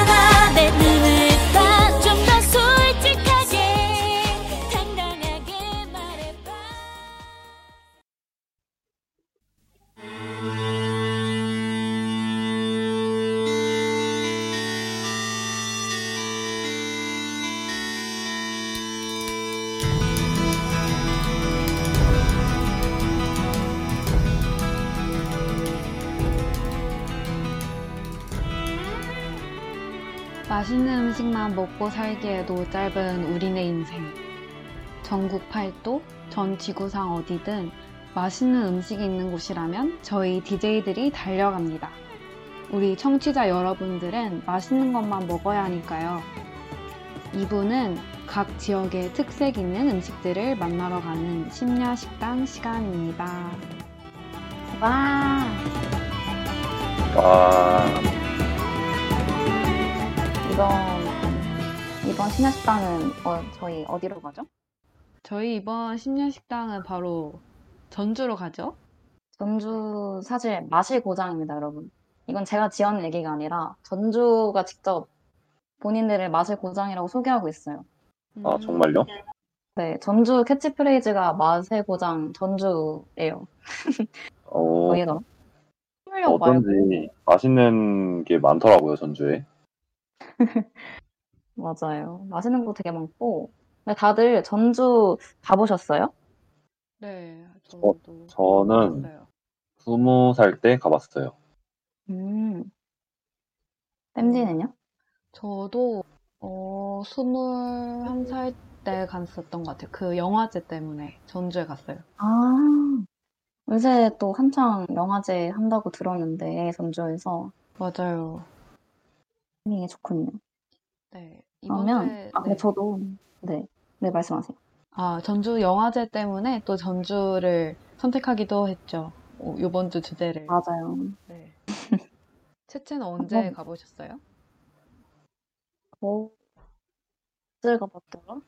맛있는 음식만 먹고 살기에도 짧은 우리네 인생. 전국 팔도, 전 지구상 어디든 맛있는 음식이 있는 곳이라면 저희 DJ들이 달려갑니다. 우리 청취자 여러분들은 맛있는 것만 먹어야 하니까요. 2부는 각 지역의 특색 있는 음식들을 만나러 가는 심야 식당 시간입니다. 와, 와, 이번, 이번 신야식당은 어, 저희 어디로 가죠? 저희 이번 심야 식당은 바로 전주로 가죠? 전주 사실 마실 고장입니다, 여러분. 이건 제가 지어낸 얘기가 아니라 전주가 직접 본인들의 맛을 고장이라고 소개하고 있어요. 아, 정말요? 네, 전주 캐치프레이즈가 맛의 고장 전주예요. 어, 어디더라? 서울역 말고 어쩐지 맛있는 게 많더라고요, 전주에. [LAUGHS] 맞아요. 맛있는 곳 되게 많고. 근데 다들 전주 가 보셨어요? 네, 어, 저는 스무 살때 가봤어요. 음. 댐디는요? 저도 어, 21살 때 갔었던 것 같아요. 그 영화제 때문에 전주에 갔어요. 아, 요새 또 한창 영화제 한다고 들었는데 전주에서 맞아요. 분위기 좋군요. 네, 이번 그러면 주에 아, 근데 네. 저도 네, 네 말씀하세요. 아, 전주 영화제 때문에 또 전주를 선택하기도 했죠. 오, 요번 주 주제를. 맞아요. 네. [LAUGHS] 채채는 언제 한번- 가보셨어요? 어, 언제 가봤더라?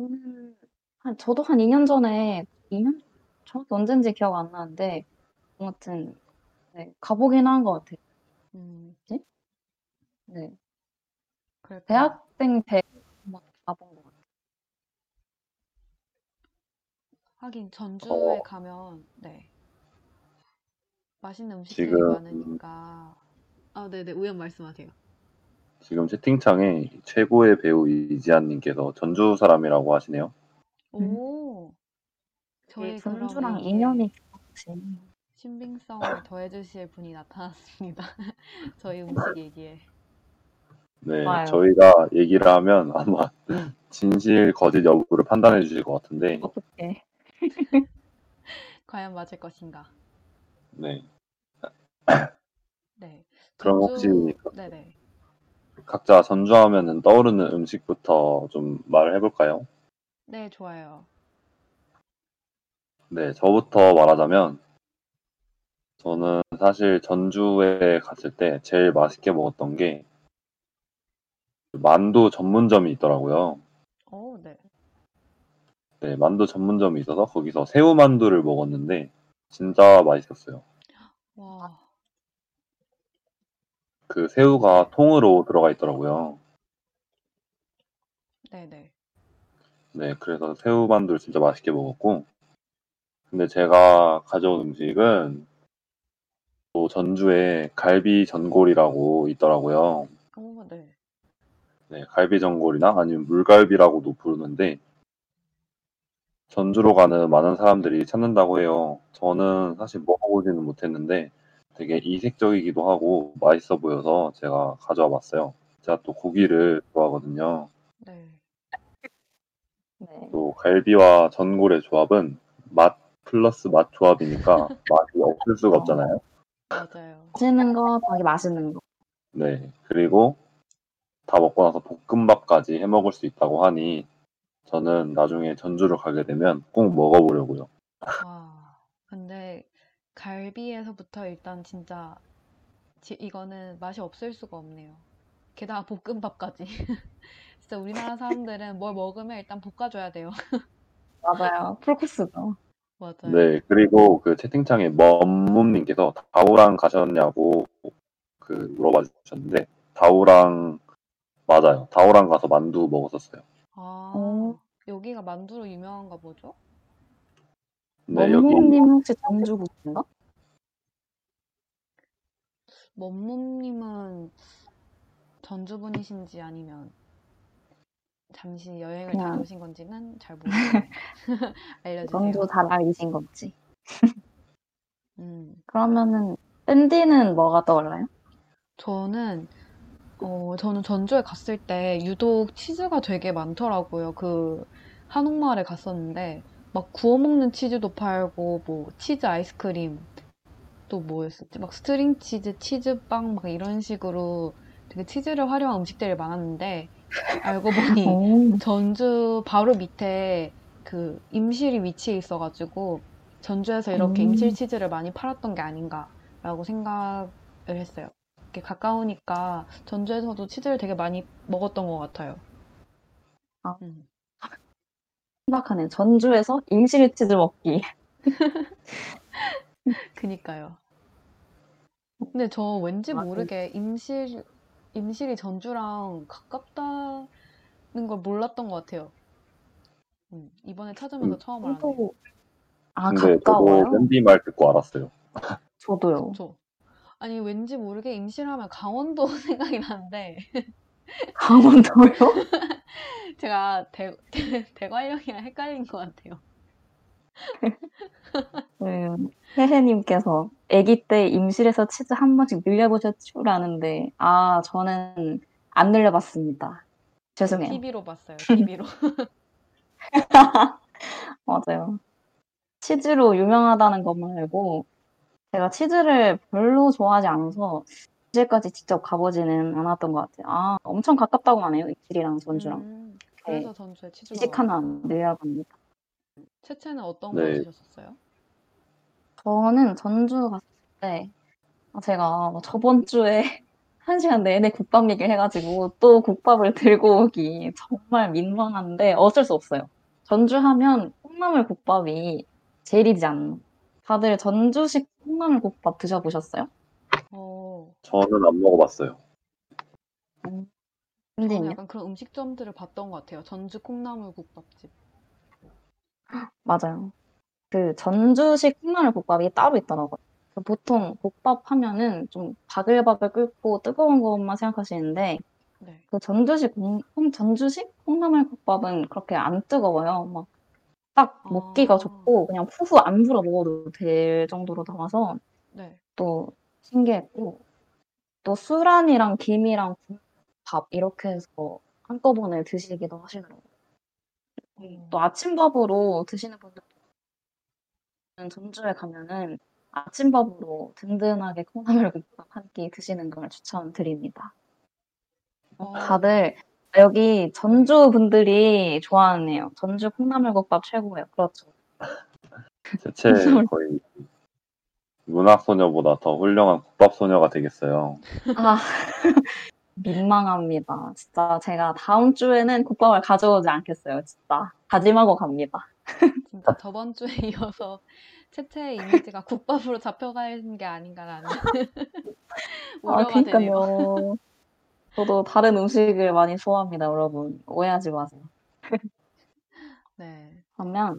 음, 한 저도 한 2년 전에 2년 정확히 언젠지 기억 안 나는데 아무튼 네, 가보긴 한 것 같아요. 음, 네, 그랬구나. 대학생 배 한번 가본 것 같아요. 하긴 전주에 어. 가면 네. 맛있는 음식들이 지금- 많으니까. 아, 네네, 우연 말씀하세요. 지금 채팅창에 최고의 배우 이지한님께서 전주 사람이라고 하시네요. 오, 저희 그럼 전주랑 인연이 깊지. 신빙성을 더해주실 분이 나타났습니다. [LAUGHS] 저희 음식 얘기에. 네, 좋아요. 저희가 얘기를 하면 아마 [LAUGHS] 진실 거짓 여부를 판단해 주실 것 같은데, 어떻게? [LAUGHS] 과연 맞을 것인가? 네. 네. 그럼 전주, 혹시 네네. 각자 전주하면은 떠오르는 음식부터 좀 말을 해볼까요? 네, 좋아요. 네, 저부터 말하자면, 저는 사실 전주에 갔을 때 제일 맛있게 먹었던 게 만두 전문점이 있더라고요. 오, 네. 네, 만두 전문점이 있어서 거기서 새우 만두를 먹었는데 진짜 맛있었어요. 와, 그 새우가 통으로 들어가 있더라고요. 네네. 네, 그래서 새우 만두를 진짜 맛있게 먹었고, 근데 제가 가져온 음식은 또 전주에 갈비 전골이라고 있더라고요. 오, 네. 네, 갈비 전골이나 아니면 물갈비라고도 부르는데, 전주로 가는 많은 사람들이 찾는다고 해요. 저는 사실 먹어보지는 못했는데 되게 이색적이기도 하고 맛있어 보여서 제가 가져와 봤어요. 제가 또 고기를 좋아하거든요. 네. 네. 또 갈비와 전골의 조합은 맛 플러스 맛 조합이니까 [LAUGHS] 맛이 없을 수가 없잖아요. 맞아요. 맛있는 거 더하기 맛있는 거. 네. 그리고 다 먹고 나서 볶음밥까지 해 먹을 수 있다고 하니 저는 나중에 전주를 가게 되면 꼭 먹어보려고요. 와, 근데 갈비에서부터 일단 진짜 지- 이거는 맛이 없을 수가 없네요. 게다가 볶음밥까지. [LAUGHS] 진짜 우리나라 사람들은 뭘 먹으면 일단 볶아줘야 돼요. [LAUGHS] 맞아요. 풀코스죠. 맞아요. 네. 그리고 그 채팅창에 멈몸님께서 다우랑 가셨냐고 그 물어봐 주셨는데 다우랑 맞아요. 다우랑 가서 만두 먹었었어요. 아, 어. 여기가 만두로 유명한가 보죠? 네, 여기 원무님 혹시 전주구인가? 멈몸님은 전주분이신지 아니면 잠시 여행을 그냥- 다녀오신 건지는 잘 모르겠어요. [LAUGHS] 알려주세요. 전주 다날이신 건지. 음. 그러면은 밴디는 뭐가 떠올라요? 저는 어 저는 전주에 갔을 때 유독 치즈가 되게 많더라고요. 그 한옥마을에 갔었는데 막 구워 먹는 치즈도 팔고 뭐 치즈 아이스크림 또 뭐였었지? 막 string 치즈, 치즈빵 막 이런 식으로 되게 치즈를 활용한 음식들이 많았는데 알고 보니 오, 전주 바로 밑에 그 임실이 위치해 있어가지고 전주에서 이렇게 음. 임실 치즈를 많이 팔았던 게 아닌가라고 생각을 했어요. 이렇게 가까우니까 전주에서도 치즈를 되게 많이 먹었던 것 같아요. 아. 음. 신박하네. 전주에서 임실 치즈 먹기. [LAUGHS] 그니까요. 근데 저 왠지 아, 모르게 임실, 임실이 전주랑 가깝다는 걸 몰랐던 것 같아요. 음, 이번에 찾으면서 처음 알았네요. 저도 아 근데 가까워요? 저도 밴디 말 듣고 알았어요. 저도요. 그쵸? 아니, 왠지 모르게 임실하면 강원도 [LAUGHS] 생각이 나는데, 강원도요? [LAUGHS] 제가 대, 대, 대관령이랑 헷갈린 것 같아요. 음, 혜혜님께서 아기 때 임실에서 치즈 한 번씩 늘려보셨죠라는데 아 저는 안 늘려봤습니다. 죄송해요. TV로 봤어요, TV로. [LAUGHS] 맞아요. 치즈로 유명하다는 것만 알고 제가 치즈를 별로 좋아하지 않아서 이제까지 직접 가보지는 않았던 것 같아요. 아 엄청 가깝다고 하네요. 임실이랑 전주랑. 음, 그래서 전주에 치즈가 지식 하나 늘려봅니다. 채채는 어떤 네. 거 드셨었어요? 저는 전주 갔을 때 아, 제가 저번 주에 [LAUGHS] 한 시간 내내 국밥 얘기를 해가지고 또 국밥을 들고 오기 정말 민망한데 어쩔 수 없어요. 전주 하면 콩나물 국밥이 제일이지 않나. 다들 전주식 콩나물 국밥 드셔보셨어요? 어, 저는 안 먹어봤어요. 저는 근데요? 약간 그런 음식점들을 봤던 것 같아요. 전주 콩나물 국밥집. 맞아요. 그 전주식 콩나물 국밥이 따로 있더라고요. 그 보통 국밥 하면은 좀 바글바글 끓고 뜨거운 것만 생각하시는데 네. 그 전주식 콩, 콩- 전주식 콩나물 국밥은 그렇게 안 뜨거워요. 막 딱 먹기가 아. 좋고 그냥 후후 안 불어 먹어도 될 정도로 나와서 네. 또 신기했고 또 수란이랑 김이랑 밥 이렇게 해서 한꺼번에 드시기도 하시더라고요. 음. 또 아침밥으로 드시는 분들 전주에 가면은 아침밥으로 든든하게 콩나물 국밥 한 끼 드시는 걸 추천드립니다. 어, 다들 여기 전주 분들이 좋아하네요. 전주 콩나물국밥 최고예요. 그렇죠. 대체 [LAUGHS] 거의 문학 소녀보다 더 훌륭한 국밥 소녀가 되겠어요. 아, [LAUGHS] 민망합니다. 진짜 제가 다음 주에는 국밥을 가져오지 않겠어요. 진짜 다짐하고 갑니다. [LAUGHS] 진짜 저번 주에 이어서 채채의 이미지가 국밥으로 잡혀가는 게 아닌가라는 아, 우려가 되네요. 그러니까요. 저도 다른 음식을 많이 좋아합니다, 여러분. 오해하지 마세요. [LAUGHS] 네. 그러면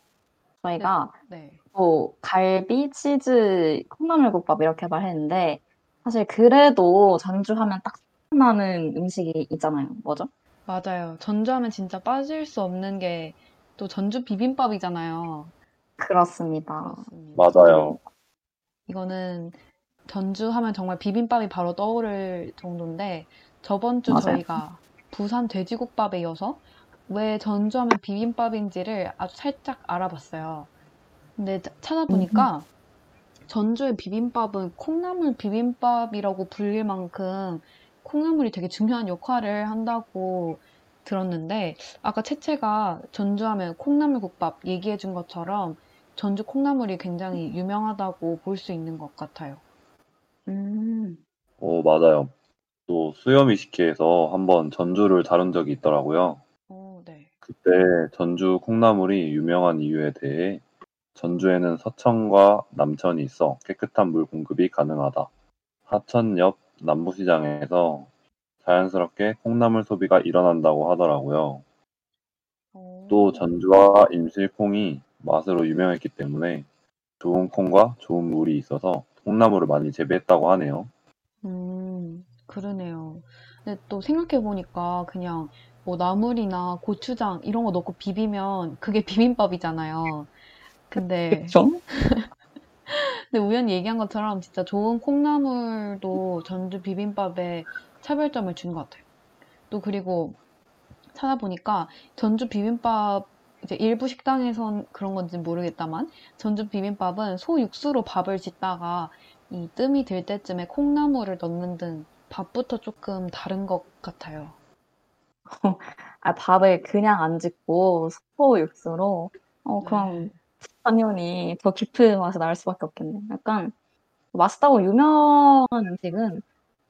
저희가 네. 뭐 갈비, 치즈, 콩나물국밥 이렇게 말했는데 사실 그래도 전주하면 딱 생각나는 음식이 있잖아요. 뭐죠? 맞아요. 전주하면 진짜 빠질 수 없는 게 또 전주 비빔밥이잖아요. 그렇습니다. 그렇습니다. 맞아요. 이거는 전주 하면 정말 비빔밥이 바로 떠오를 정도인데 저번 주 맞아요. 저희가 부산 돼지국밥에 이어서 왜 전주 하면 비빔밥인지를 아주 살짝 알아봤어요. 근데 자- 찾아보니까 전주의 비빔밥은 콩나물 비빔밥이라고 불릴 만큼 콩나물이 되게 중요한 역할을 한다고 들었는데 아까 채채가 전주하면 콩나물국밥 얘기해 준 것처럼 전주 콩나물이 굉장히 유명하다고 볼 수 있는 것 같아요. 음, 어, 맞아요. 또 수요미식회에서 한번 전주를 다룬 적이 있더라고요. 어, 네. 그때 전주 콩나물이 유명한 이유에 대해 전주에는 서천과 남천이 있어 깨끗한 물 공급이 가능하다. 하천 옆 남부시장에서 자연스럽게 콩나물 소비가 일어난다고 하더라고요. 어, 또 전주와 임실콩이 맛으로 유명했기 때문에 좋은 콩과 좋은 물이 있어서 콩나물을 많이 재배했다고 하네요. 음, 그러네요. 근데 또 생각해보니까 그냥 뭐 나물이나 고추장 이런 거 넣고 비비면 그게 [LAUGHS] 비빔밥이잖아요. 근데, 그쵸? [LAUGHS] 근데 우연히 얘기한 것처럼 진짜 좋은 콩나물도 전주 비빔밥에 차별점을 준 것 같아요. 또 그리고 찾아보니까 전주 비빔밥 이제 일부 식당에선 그런 건지 모르겠다만 전주 비빔밥은 소 육수로 밥을 짓다가 이 뜸이 들 때쯤에 콩나물을 넣는 등 밥부터 조금 다른 것 같아요. 아, 밥을 그냥 안 짓고 소 육수로, 어, 그럼 당연히 더 깊은 맛이 날 수밖에 없겠네. 약간 맛있다고 유명한 음식은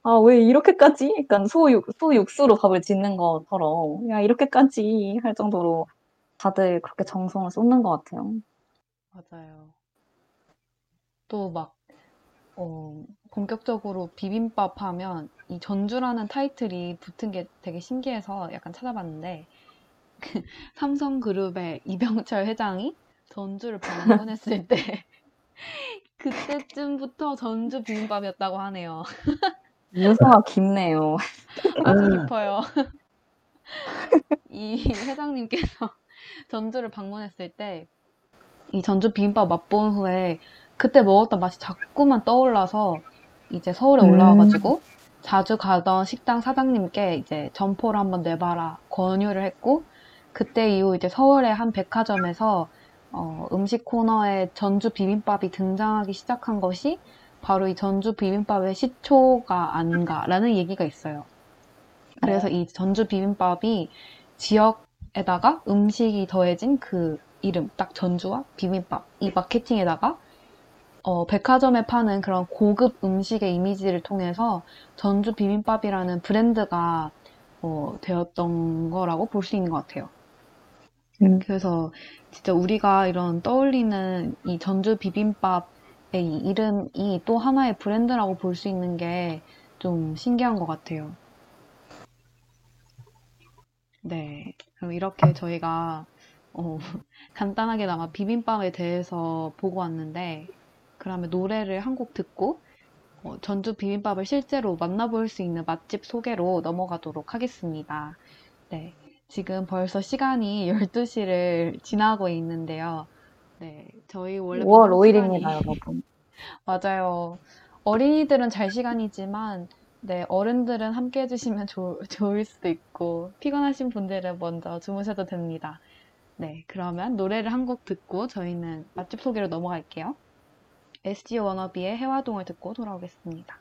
아, 왜 이렇게까지? 약간 소육, 소육수로 밥을 짓는 것처럼 야, 이렇게까지 할 정도로 다들 그렇게 정성을 쏟는 것 같아요. 맞아요. 또 막, 어, 본격적으로 비빔밥 하면 이 전주라는 타이틀이 붙은 게 되게 신기해서 약간 찾아봤는데, [LAUGHS] 그 삼성그룹의 이병철 회장이 전주를 방문했을 때, [LAUGHS] 그때쯤부터 전주 비빔밥이었다고 하네요. [LAUGHS] 유서가 깊네요. 아주 깊어요. 이 회장님께서 전주를 방문했을 때, 이 전주 비빔밥 맛본 후에 그때 먹었던 맛이 자꾸만 떠올라서 이제 서울에 음. 올라와가지고 자주 가던 식당 사장님께 이제 점포를 한번 내봐라 권유를 했고 그때 이후 이제 서울의 한 백화점에서 어, 음식 코너에 전주 비빔밥이 등장하기 시작한 것이 바로 이 전주 비빔밥의 시초가 아닌가라는 얘기가 있어요. 그래서 이 전주 비빔밥이 지역에다가 음식이 더해진 그 이름, 딱 전주와 비빔밥, 이 마케팅에다가 어, 백화점에 파는 그런 고급 음식의 이미지를 통해서 전주 비빔밥이라는 브랜드가 어, 되었던 거라고 볼 수 있는 것 같아요. 음. 그래서 진짜 우리가 이런 떠올리는 이 전주 비빔밥의 이 이름이 또 하나의 브랜드라고 볼 수 있는 게 좀 신기한 것 같아요. 네. 그럼 이렇게 저희가 어, [LAUGHS] 간단하게나마 비빔밥에 대해서 보고 왔는데, 그러면 노래를 한 곡 듣고, 어, 전주 비빔밥을 실제로 만나볼 수 있는 맛집 소개로 넘어가도록 하겠습니다. 네. 지금 벌써 시간이 [LAUGHS] 12시를 지나고 있는데요. 네. 저희 원래 5월 방송 5일입니다, 시간이 [LAUGHS] 여러분. 맞아요. 어린이들은 잘 시간이지만, 네, 어른들은 함께 해주시면 좋, 좋을 수도 있고, 피곤하신 분들은 먼저 주무셔도 됩니다. 네, 그러면 노래를 한 곡 듣고 저희는 맛집 소개로 넘어갈게요. SG 워너비의 해화동을 듣고 돌아오겠습니다.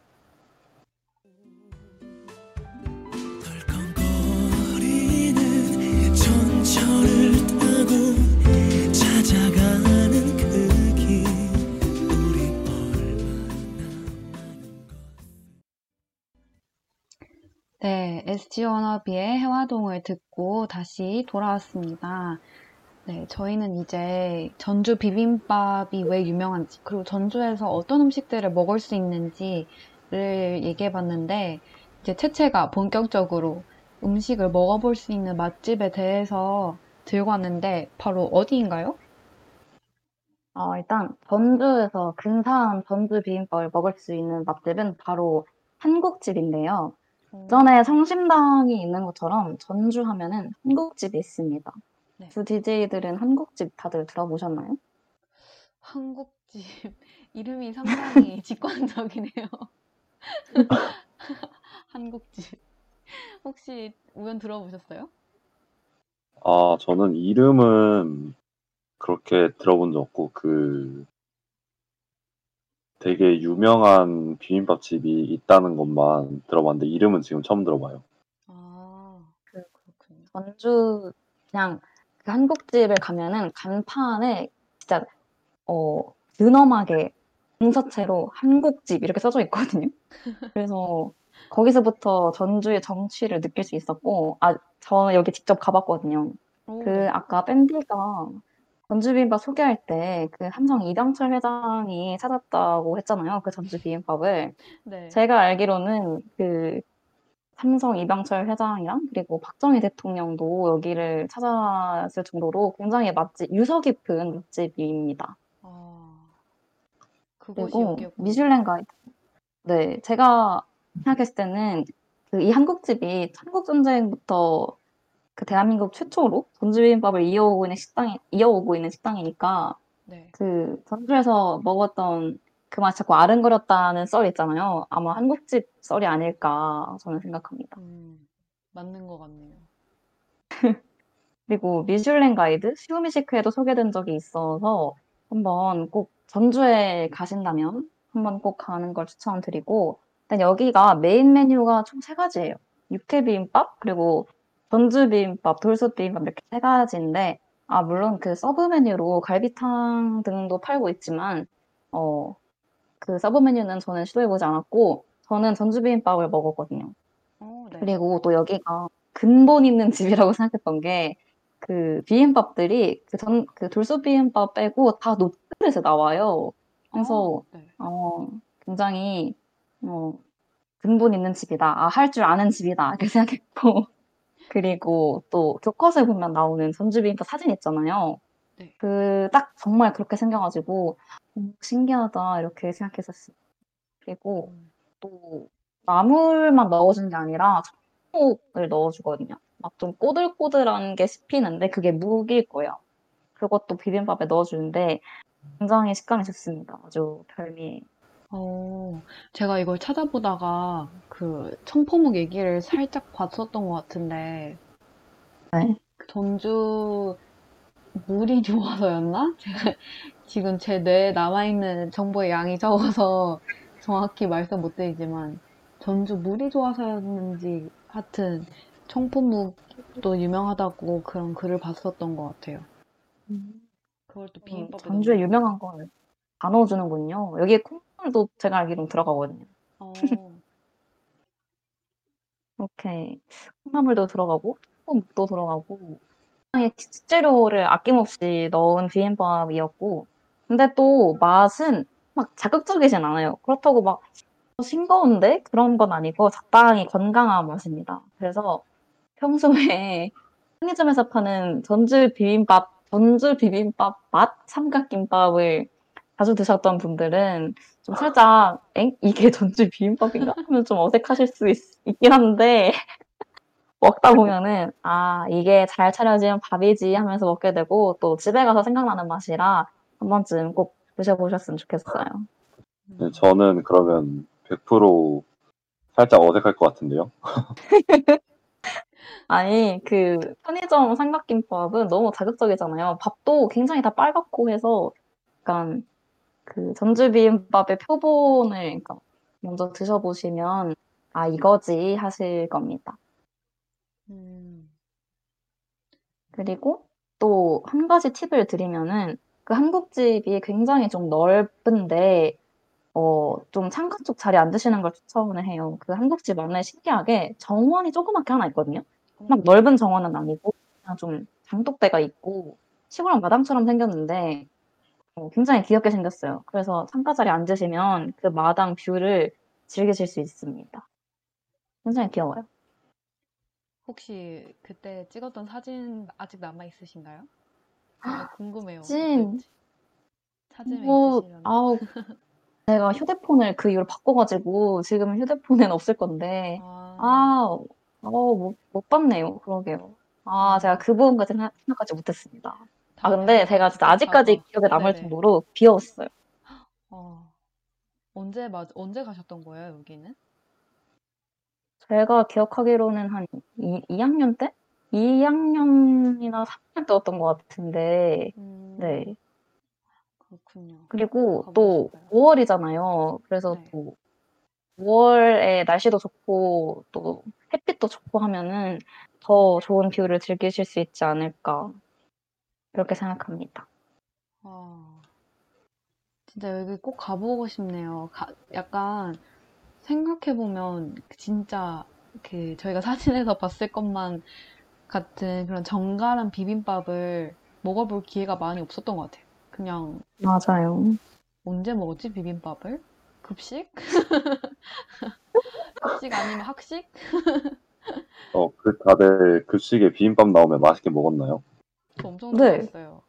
그 네, SG 워너비의 해화동을 듣고 다시 돌아왔습니다. 네, 저희는 이제 전주 비빔밥이 왜 유명한지, 그리고 전주에서 어떤 음식들을 먹을 수 있는지를 얘기해 봤는데, 이제 채채가 본격적으로 음식을 먹어볼 수 있는 맛집에 대해서 들고 왔는데, 바로 어디인가요? 어, 일단 전주에서 근사한 전주 비빔밥을 먹을 수 있는 맛집은 바로 한국집인데요. 전에 성심당이 있는 것처럼 전주 하면은 한국집이 있습니다. 네. 두 DJ들은 한국집 다들 들어보셨나요? 한국집 [LAUGHS] 이름이 상당히 [LAUGHS] 직관적이네요. [LAUGHS] 한국집 혹시 우연 들어보셨어요? 아, 저는 이름은 그렇게 들어본 적 없고, 그, 되게 유명한 비빔밥 집이 있다는 것만 들어봤는데, 이름은 지금 처음 들어봐요. 아, 그, 그렇군요. 전주, 그냥 그 한국집을 가면은 간판에 진짜, 어, 근엄하게 공서체로 한국집 이렇게 써져 있거든요. [LAUGHS] 그래서 거기서부터 전주의 정취를 느낄 수 있었고, 아, 저 여기 직접 가봤거든요. 오, 그 네. 아까 밴디가 전주 비빔밥 소개할 때 그 함성 이병철 회장이 찾았다고 했잖아요. 그 전주 비빔밥을. 네. 제가 알기로는 그 삼성 이병철 회장이랑 그리고 박정희 대통령도 여기를 찾았을 정도로 굉장히 맛집, 유서 깊은 맛집입니다. 아, 그리고. 미슐랭 가이드. 네, 제가 생각했을 때는 그 이 한국집이 한국 전쟁부터 그 대한민국 최초로 전주 비빔밥을 이어오고 있는 식당이, 이어오고 있는 식당이니까 네. 그 전주에서 먹었던 그 맛이 자꾸 아른거렸다는 썰이 있잖아요. 아마 한국집 썰이 아닐까 저는 생각합니다. 음, 맞는 것 같네요. [LAUGHS] 그리고 미슐랭 가이드 시우미시크에도 소개된 적이 있어서 한번 꼭 전주에 가신다면 한번 꼭 가는 걸 추천드리고 일단 여기가 메인 메뉴가 총 세 가지예요. 육회 비빔밥 그리고 전주 비빔밥, 돌솥 비빔밥 이렇게 세 가지인데 아 물론 그 sub 메뉴로 갈비탕 등도 팔고 있지만 어 그 sub 메뉴는 저는 시도해보지 않았고 저는 전주 비빔밥을 먹었거든요. 어, 네. 그리고 또 여기가 근본 있는 [LAUGHS] 집이라고 생각했던 게 그 비빔밥들이 그 전, 그 돌솥 비빔밥 빼고 다 놋그릇에서 나와요. 그래서 아, 네. 어, 굉장히 어, 근본 있는 집이다. 아, 할 줄 아는 집이다. 이렇게 생각했고 [LAUGHS] 그리고 또 교컷에 보면 나오는 전주 비빔밥 사진 있잖아요. 네. 그 딱 정말 그렇게 생겨가지고 음, 신기하다 이렇게 생각했었어요. 그리고 음, 또 나물만 넣어주는 게 아니라 청국을 넣어주거든요. 막 좀 꼬들꼬들한 게 씹히는데 그게 묵일 거예요. 그것도 비빔밥에 넣어주는데 굉장히 식감이 좋습니다. 아주 별미예요. 어, 제가 이걸 찾아보다가 그 청포묵 얘기를 살짝 봤었던 것 같은데 네. 전주 물이 [LAUGHS] 좋아서였나? 제가 [LAUGHS] 지금 제 뇌에 남아있는 정보의 양이 적어서 [LAUGHS] 정확히 말씀 못 드리지만 전주 물이 좋아서였는지 하여튼 청포묵도 유명하다고 그런 글을 봤었던 것 같아요. 그걸 또 음, 비빔밥에 전주에 유명한 걸 다 넣어주는군요. 여기에 콩물도 제가 알기로는 들어가거든요. 어, 이렇게 콩나물도 들어가고 콩묵도 들어가고 굉장히 식재료를 아낌없이 넣은 비빔밥이었고 근데 또 맛은 막 자극적이진 않아요. 그렇다고 막 싱거운데 그런 건 아니고 적당히 건강한 맛입니다. 그래서 평소에 [LAUGHS] 편의점에서 파는 전주 비빔밥, 전주 비빔밥 맛 삼각김밥을 자주 드셨던 분들은 좀 살짝 엥? 이게 전주 비빔밥인가? 하면 좀 어색하실 수 있, 있긴 한데 먹다 보면은 아 이게 잘 차려진 밥이지 하면서 먹게 되고 또 집에 가서 생각나는 맛이라 한 번쯤 꼭 드셔보셨으면 좋겠어요. 네, 음, 저는 그러면 100% 살짝 어색할 것 같은데요. [LAUGHS] 아니 그 편의점 삼각김밥은 너무 자극적이잖아요. 밥도 굉장히 다 빨갛고 해서 약간 그 전주 비빔밥의 표본을 그러니까 먼저 드셔보시면 아 이거지 하실 겁니다. 음, 그리고 또 한 가지 팁을 드리면은 그 한국집이 굉장히 좀 넓은데 어, 좀 창가 쪽 자리에 앉으시는 걸 추천을 해요. 그 한국집 안에 신기하게 정원이 조그맣게 하나 있거든요. 막 넓은 정원은 아니고 그냥 좀 장독대가 있고 시골 마당처럼 생겼는데 어, 굉장히 귀엽게 생겼어요. 그래서 창가 자리에 앉으시면 그 마당 뷰를 즐기실 수 있습니다. 굉장히 귀여워요. 혹시 그때 찍었던 사진 아직 남아 있으신가요? 제가 궁금해요. 사진. 사진에 뭐? 아우, 제가 휴대폰을 그 이후로 바꿔가지고 지금 휴대폰엔 없을 건데 아, 아, 어, 못, 못 봤네요. 그러게요. 아, 제가 그 부분까지 생각- 생각하지 못했습니다. 아, 근데 제가 진짜 아직까지 아, 기억에 남을 네네. 정도로 귀여웠어요. 어. 언제 맞 언제 가셨던 거예요, 여기는? 제가 기억하기로는 한 2, 2학년 때? 2학년이나 3학년 때였던 것 같은데, 음, 네. 그렇군요. 그리고 또 싶어요. 5월이잖아요. 그래서 네. 또 5월에 날씨도 좋고 또 햇빛도 좋고 하면은 더 좋은 뷰를 즐기실 수 있지 않을까. 그렇게 생각합니다. 아, 진짜 여기 꼭 가보고 싶네요. 가- 약간 생각해보면 진짜 그 저희가 사진에서 봤을 것만 같은 그런 정갈한 비빔밥을 먹어볼 기회가 많이 없었던 것 같아요. 그냥 맞아요. 언제 먹었지, 비빔밥을? 급식? [LAUGHS] 급식 아니면 학식? [LAUGHS] 어, 그 다들 급식에 비빔밥 나오면 맛있게 먹었나요? 저 엄청 네. 좋아했어요.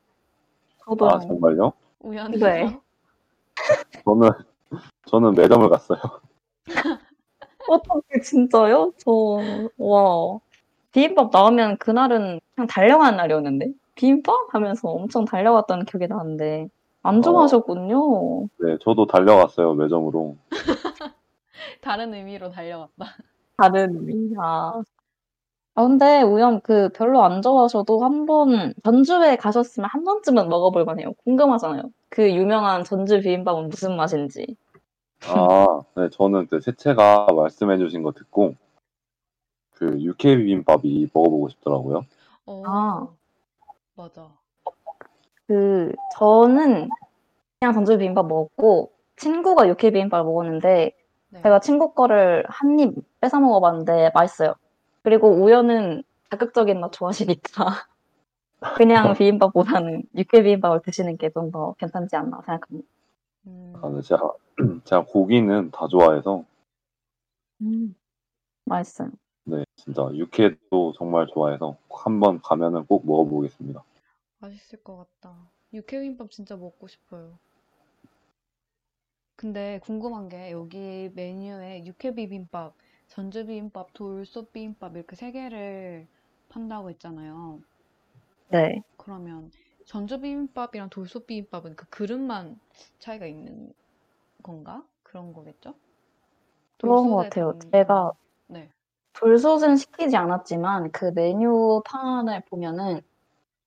저도 아, 정말요? 우연히서. 네. 저는, 저는 매점을 갔어요. 어떻게 진짜요? 저, 와. 비빔밥 나오면 그날은 그냥 달려가는 날이었는데? 비빔밥? 하면서 엄청 달려갔다는 기억이 나는데. 안 좋아하셨군요. 네, 저도 달려갔어요, 매점으로. [LAUGHS] 다른 의미로 달려갔다. 다른 의미. 아. 아, 근데 우연 그 별로 안 좋아하셔도 한 번, 전주에 가셨으면 한 번쯤은 먹어볼 만해요. 궁금하잖아요. 그 유명한 전주 비빔밥은 무슨 맛인지. 아, 네, 저는 그 세채가 말씀해주신 거 듣고, 그 육회 비빔밥이 먹어보고 싶더라고요. 어, 아. 맞아. 그, 저는 그냥 전주 비빔밥 먹었고, 친구가 육회 비빔밥을 먹었는데, 네. 제가 친구 거를 한 입 뺏어 먹어봤는데 맛있어요. 그리고 우연은 자극적인 맛 좋아하시니까 [LAUGHS] 그냥 비빔밥보다는 육회 비빔밥을 드시는 게 좀 더 괜찮지 않나 생각합니다. 음, 아, 네, 제가, [CLEARS THROAT] 제가 고기는 다 좋아해서, 음, 맛있어요. 네, 진짜 육회도 정말 좋아해서 한번 가면은 꼭 먹어보겠습니다. 맛있을 것 같다. 육회비빔밥 진짜 먹고 싶어요. 근데 궁금한 게 여기 메뉴에 육회비빔밥, 전주비빔밥, 돌솥비빔밥 이렇게 세 개를 판다고 했잖아요. 네. 그러면 전주 비빔밥이랑 돌솥 비빔밥은 그 그릇만 차이가 있는 건가? 그런 거겠죠? 그런 것 돌솥에 같아요. 담- 제가 네. 돌솥은 시키지 않았지만 그 메뉴판을 보면은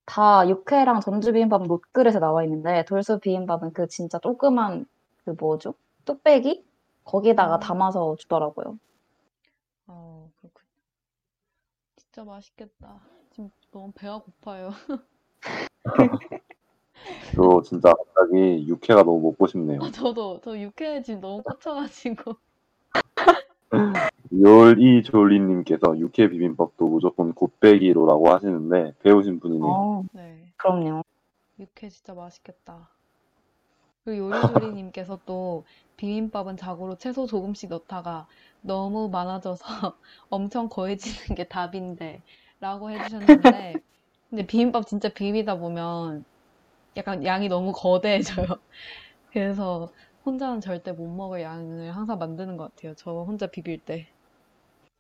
다 육회랑 전주 비빔밥은 놋그릇에 나와 있는데 돌솥 비빔밥은 그 진짜 조그만 그 뭐죠? 뚝배기? 거기다가 음. 담아서 주더라고요. 어, 그렇군요. 진짜 맛있겠다. 지금 너무 배가 고파요. [LAUGHS] 저 진짜 갑자기 육회가 너무 먹고 싶네요. 아, 저도, 저 육회 지금 너무 꽂혀가지고. 요리 졸리님께서 육회 비빔밥도 무조건 곱빼기로라고 하시는데 배우신 분이네요. 어, 네. 그럼요. 육회 진짜 맛있겠다. 그리고 요리조리님께서 또 비빔밥은 자고로 채소 조금씩 넣다가 너무 많아져서 [LAUGHS] 엄청 거해지는 게 답인데 라고 해주셨는데 근데 비빔밥 진짜 비비다 보면 약간 양이 너무 거대해져요. [LAUGHS] 그래서 혼자는 절대 못 먹을 양을 항상 만드는 것 같아요. 저 혼자 비빌 때.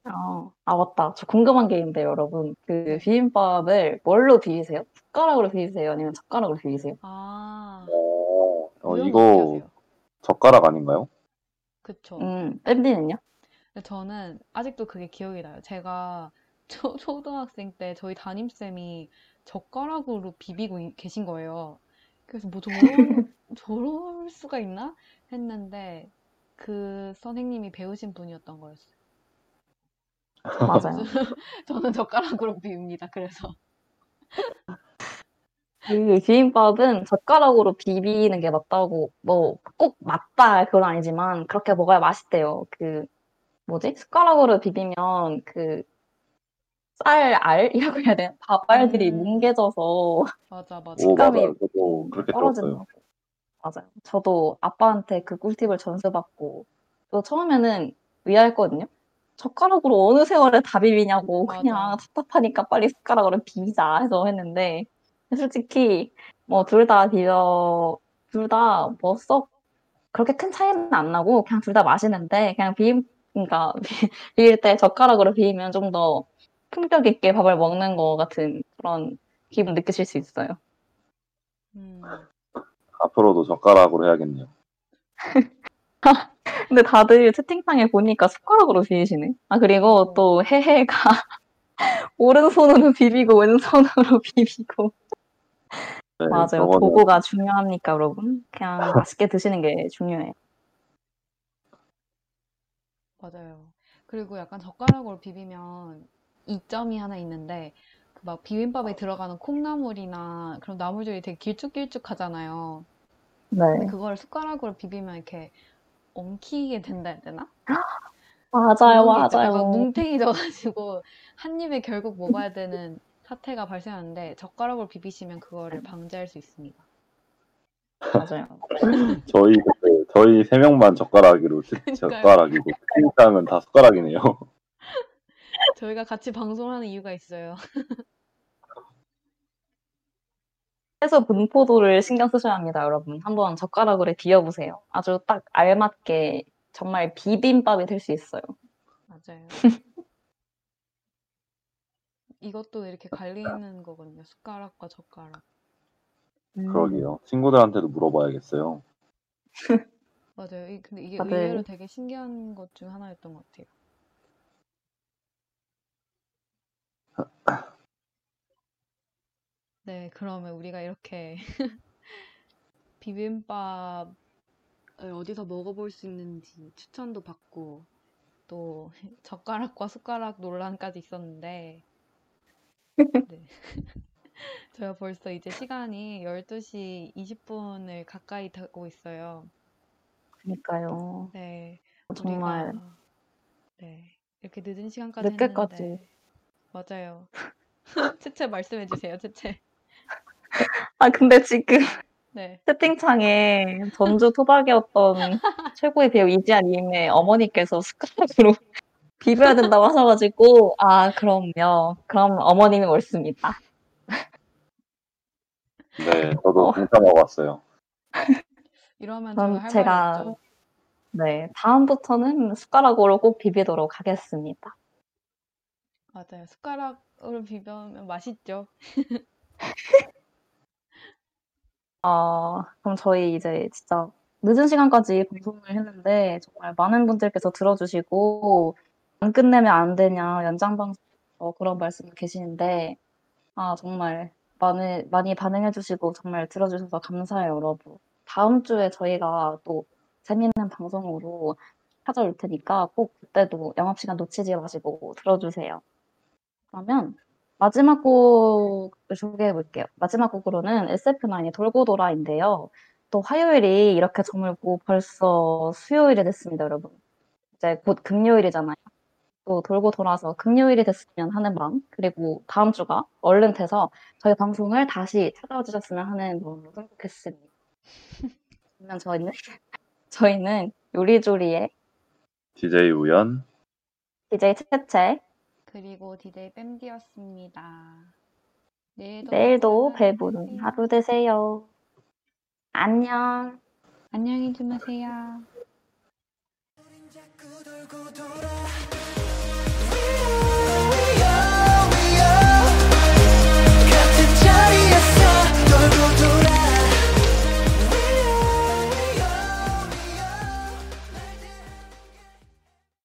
아, 아, 맞다. 저 궁금한 게 있는데, 여러분. 그 네. 비빔밥을 뭘로 비비세요? 숟가락으로 비비세요? 아니면 젓가락으로 비비세요? 아, 어, 어, 우영은 이거 어떻게 하세요? 젓가락 아닌가요? 그쵸. 음, 밴디는요? 근데 저는 아직도 그게 기억이 나요. 제가 초, 초등학생 때 저희 담임쌤이 젓가락으로 비비고 이- 계신 거예요. 그래서 뭐 저런, [LAUGHS] 저럴 수가 있나? 했는데 그 선생님이 배우신 분이었던 거였어요. 맞아요. [LAUGHS] 저는 젓가락으로 비웁니다. 그래서. 그 비빔밥은 젓가락으로 비비는 게 맞다고, 뭐, 꼭 맞다, 그건 아니지만, 그렇게 먹어야 맛있대요. 그, 뭐지? 숟가락으로 비비면, 그, 쌀 알이라고 [LAUGHS] 해야 되나? 밥알들이 음. 뭉개져서 맞아, 맞아. 오, 식감이 맞아요. 저도 그렇게 들었어요. 떨어진다고. 맞아요. 저도 아빠한테 그 꿀팁을 전수받고, 또 처음에는 의아했거든요. 젓가락으로 어느 세월에 다 비비냐고, 맞아. 그냥 답답하니까 빨리 숟가락으로 비비자 해서 했는데, 솔직히, 뭐, 둘 다 비벼, 둘다뭐 썩, 그렇게 큰 차이는 안 나고, 그냥 둘 다 맛있는데, 그냥 비빔, 그러니까, [LAUGHS] 비빌 때 젓가락으로 비비면 좀 더 품격 있게 밥을 먹는 것 같은 그런 기분 느끼실 수 있어요. 음, 앞으로도 젓가락으로 해야겠네요. [LAUGHS] 근데 다들 채팅창에 보니까 숟가락으로 비비시네. 아, 그리고 또 해해가 [LAUGHS] 오른손으로 비비고 왼손으로 비비고. [LAUGHS] 네, 맞아요. 저거는 도구가 중요합니까, 여러분? 그냥 맛있게 드시는 게 중요해요. 맞아요. 그리고 약간 젓가락으로 비비면 이점이 하나 있는데 그 막 비빔밥에 들어가는 콩나물이나 그런 나물들이 되게 길쭉길쭉하잖아요. 근데 네. 그걸 숟가락으로 비비면 이렇게 엉키게 된다 해야 되나? [GASPS] 맞아요, 그런 게 있죠. 약간 맞아요. 뭉탱이져가지고 한 입에 결국 먹어야 되는 사태가 발생하는데 젓가락으로 비비시면 그거를 방지할 수 있습니다. 맞아요. [LAUGHS] 저희 근데 저희 세 명만 젓가락으로 그러니까요. 젓가락이고 채팅창은 다 숟가락이네요. 저희가 같이 방송하는 이유가 있어요. [LAUGHS] 해서 분포도를 신경 쓰셔야 합니다, 여러분. 한번 젓가락으로 비워보세요. 아주 딱 알맞게 정말 비빔밥이 될 수 있어요. 맞아요. 이것도 이렇게 갈리는 거거든요. 숟가락과 젓가락. 음. 그러게요. 친구들한테도 물어봐야겠어요. [LAUGHS] 맞아요. 이- 근데 이게 다들- 의외로 되게 신기한 것 중 하나였던 것 같아요. 네, 그러면 우리가 이렇게 [LAUGHS] 비빔밥을 어디서 먹어볼 수 있는지 추천도 받고 또 [LAUGHS] 젓가락과 숟가락 논란까지 있었는데 [LAUGHS] 네. 저희가 벌써 이제 시간이 12시 20분을 가까이 되고 있어요. 그러니까요. 네, 정말 우리가 네, 이렇게 늦은 시간까지 늦게까지. 했는데 맞아요. [LAUGHS] 채채 말씀해 주세요, 채채. 아, 근데 지금 네. 채팅창에 전주 토박이었던 [LAUGHS] 최고의 배우 이지아 님의 어머니께서 숟가락으로 [LAUGHS] 비벼야 된다고 하셔가지고, 아, 그럼요. 그럼 어머님이 옳습니다. 네, 저도 어. 공감하고 왔어요. 이러면 그럼 제가. 네, 다음부터는 숟가락으로 꼭 비비도록 하겠습니다. 맞아요. 숟가락으로 비벼면 맛있죠. 어, [LAUGHS] 그럼 저희 이제 진짜 늦은 시간까지 방송을 했는데, 정말 많은 분들께서 들어주시고, 안 끝내면 안 되냐, 연장 방송, 어, 그런 말씀 계시는데, 아, 정말 많이, 많이 반응해주시고, 정말 들어주셔서 감사해요, 여러분. 다음 주에 저희가 또 재밌는 방송으로 찾아올 테니까 꼭 그때도 영업 시간 놓치지 마시고 들어주세요. 그러면 마지막 곡을 소개해 볼게요. 마지막 곡으로는 SF9의 돌고 돌아인데요. 또 화요일이 이렇게 저물고 벌써 수요일이 됐습니다, 여러분. 이제 곧 금요일이잖아요. 또 돌고 돌아서 금요일이 됐으면 하는 마음, 그리고 다음 주가 얼른 돼서 저희 방송을 다시 찾아와 주셨으면 하는 마음으로 선곡했습니다. [LAUGHS] 그러면 저희는, 저희는 요리조리의 DJ 우연, DJ 채채, 그리고 DJ 뺨디였습니다. 내일도 내일도 배부른 하루 되세요. 하루 되세요. 안녕. 안녕히 주무세요.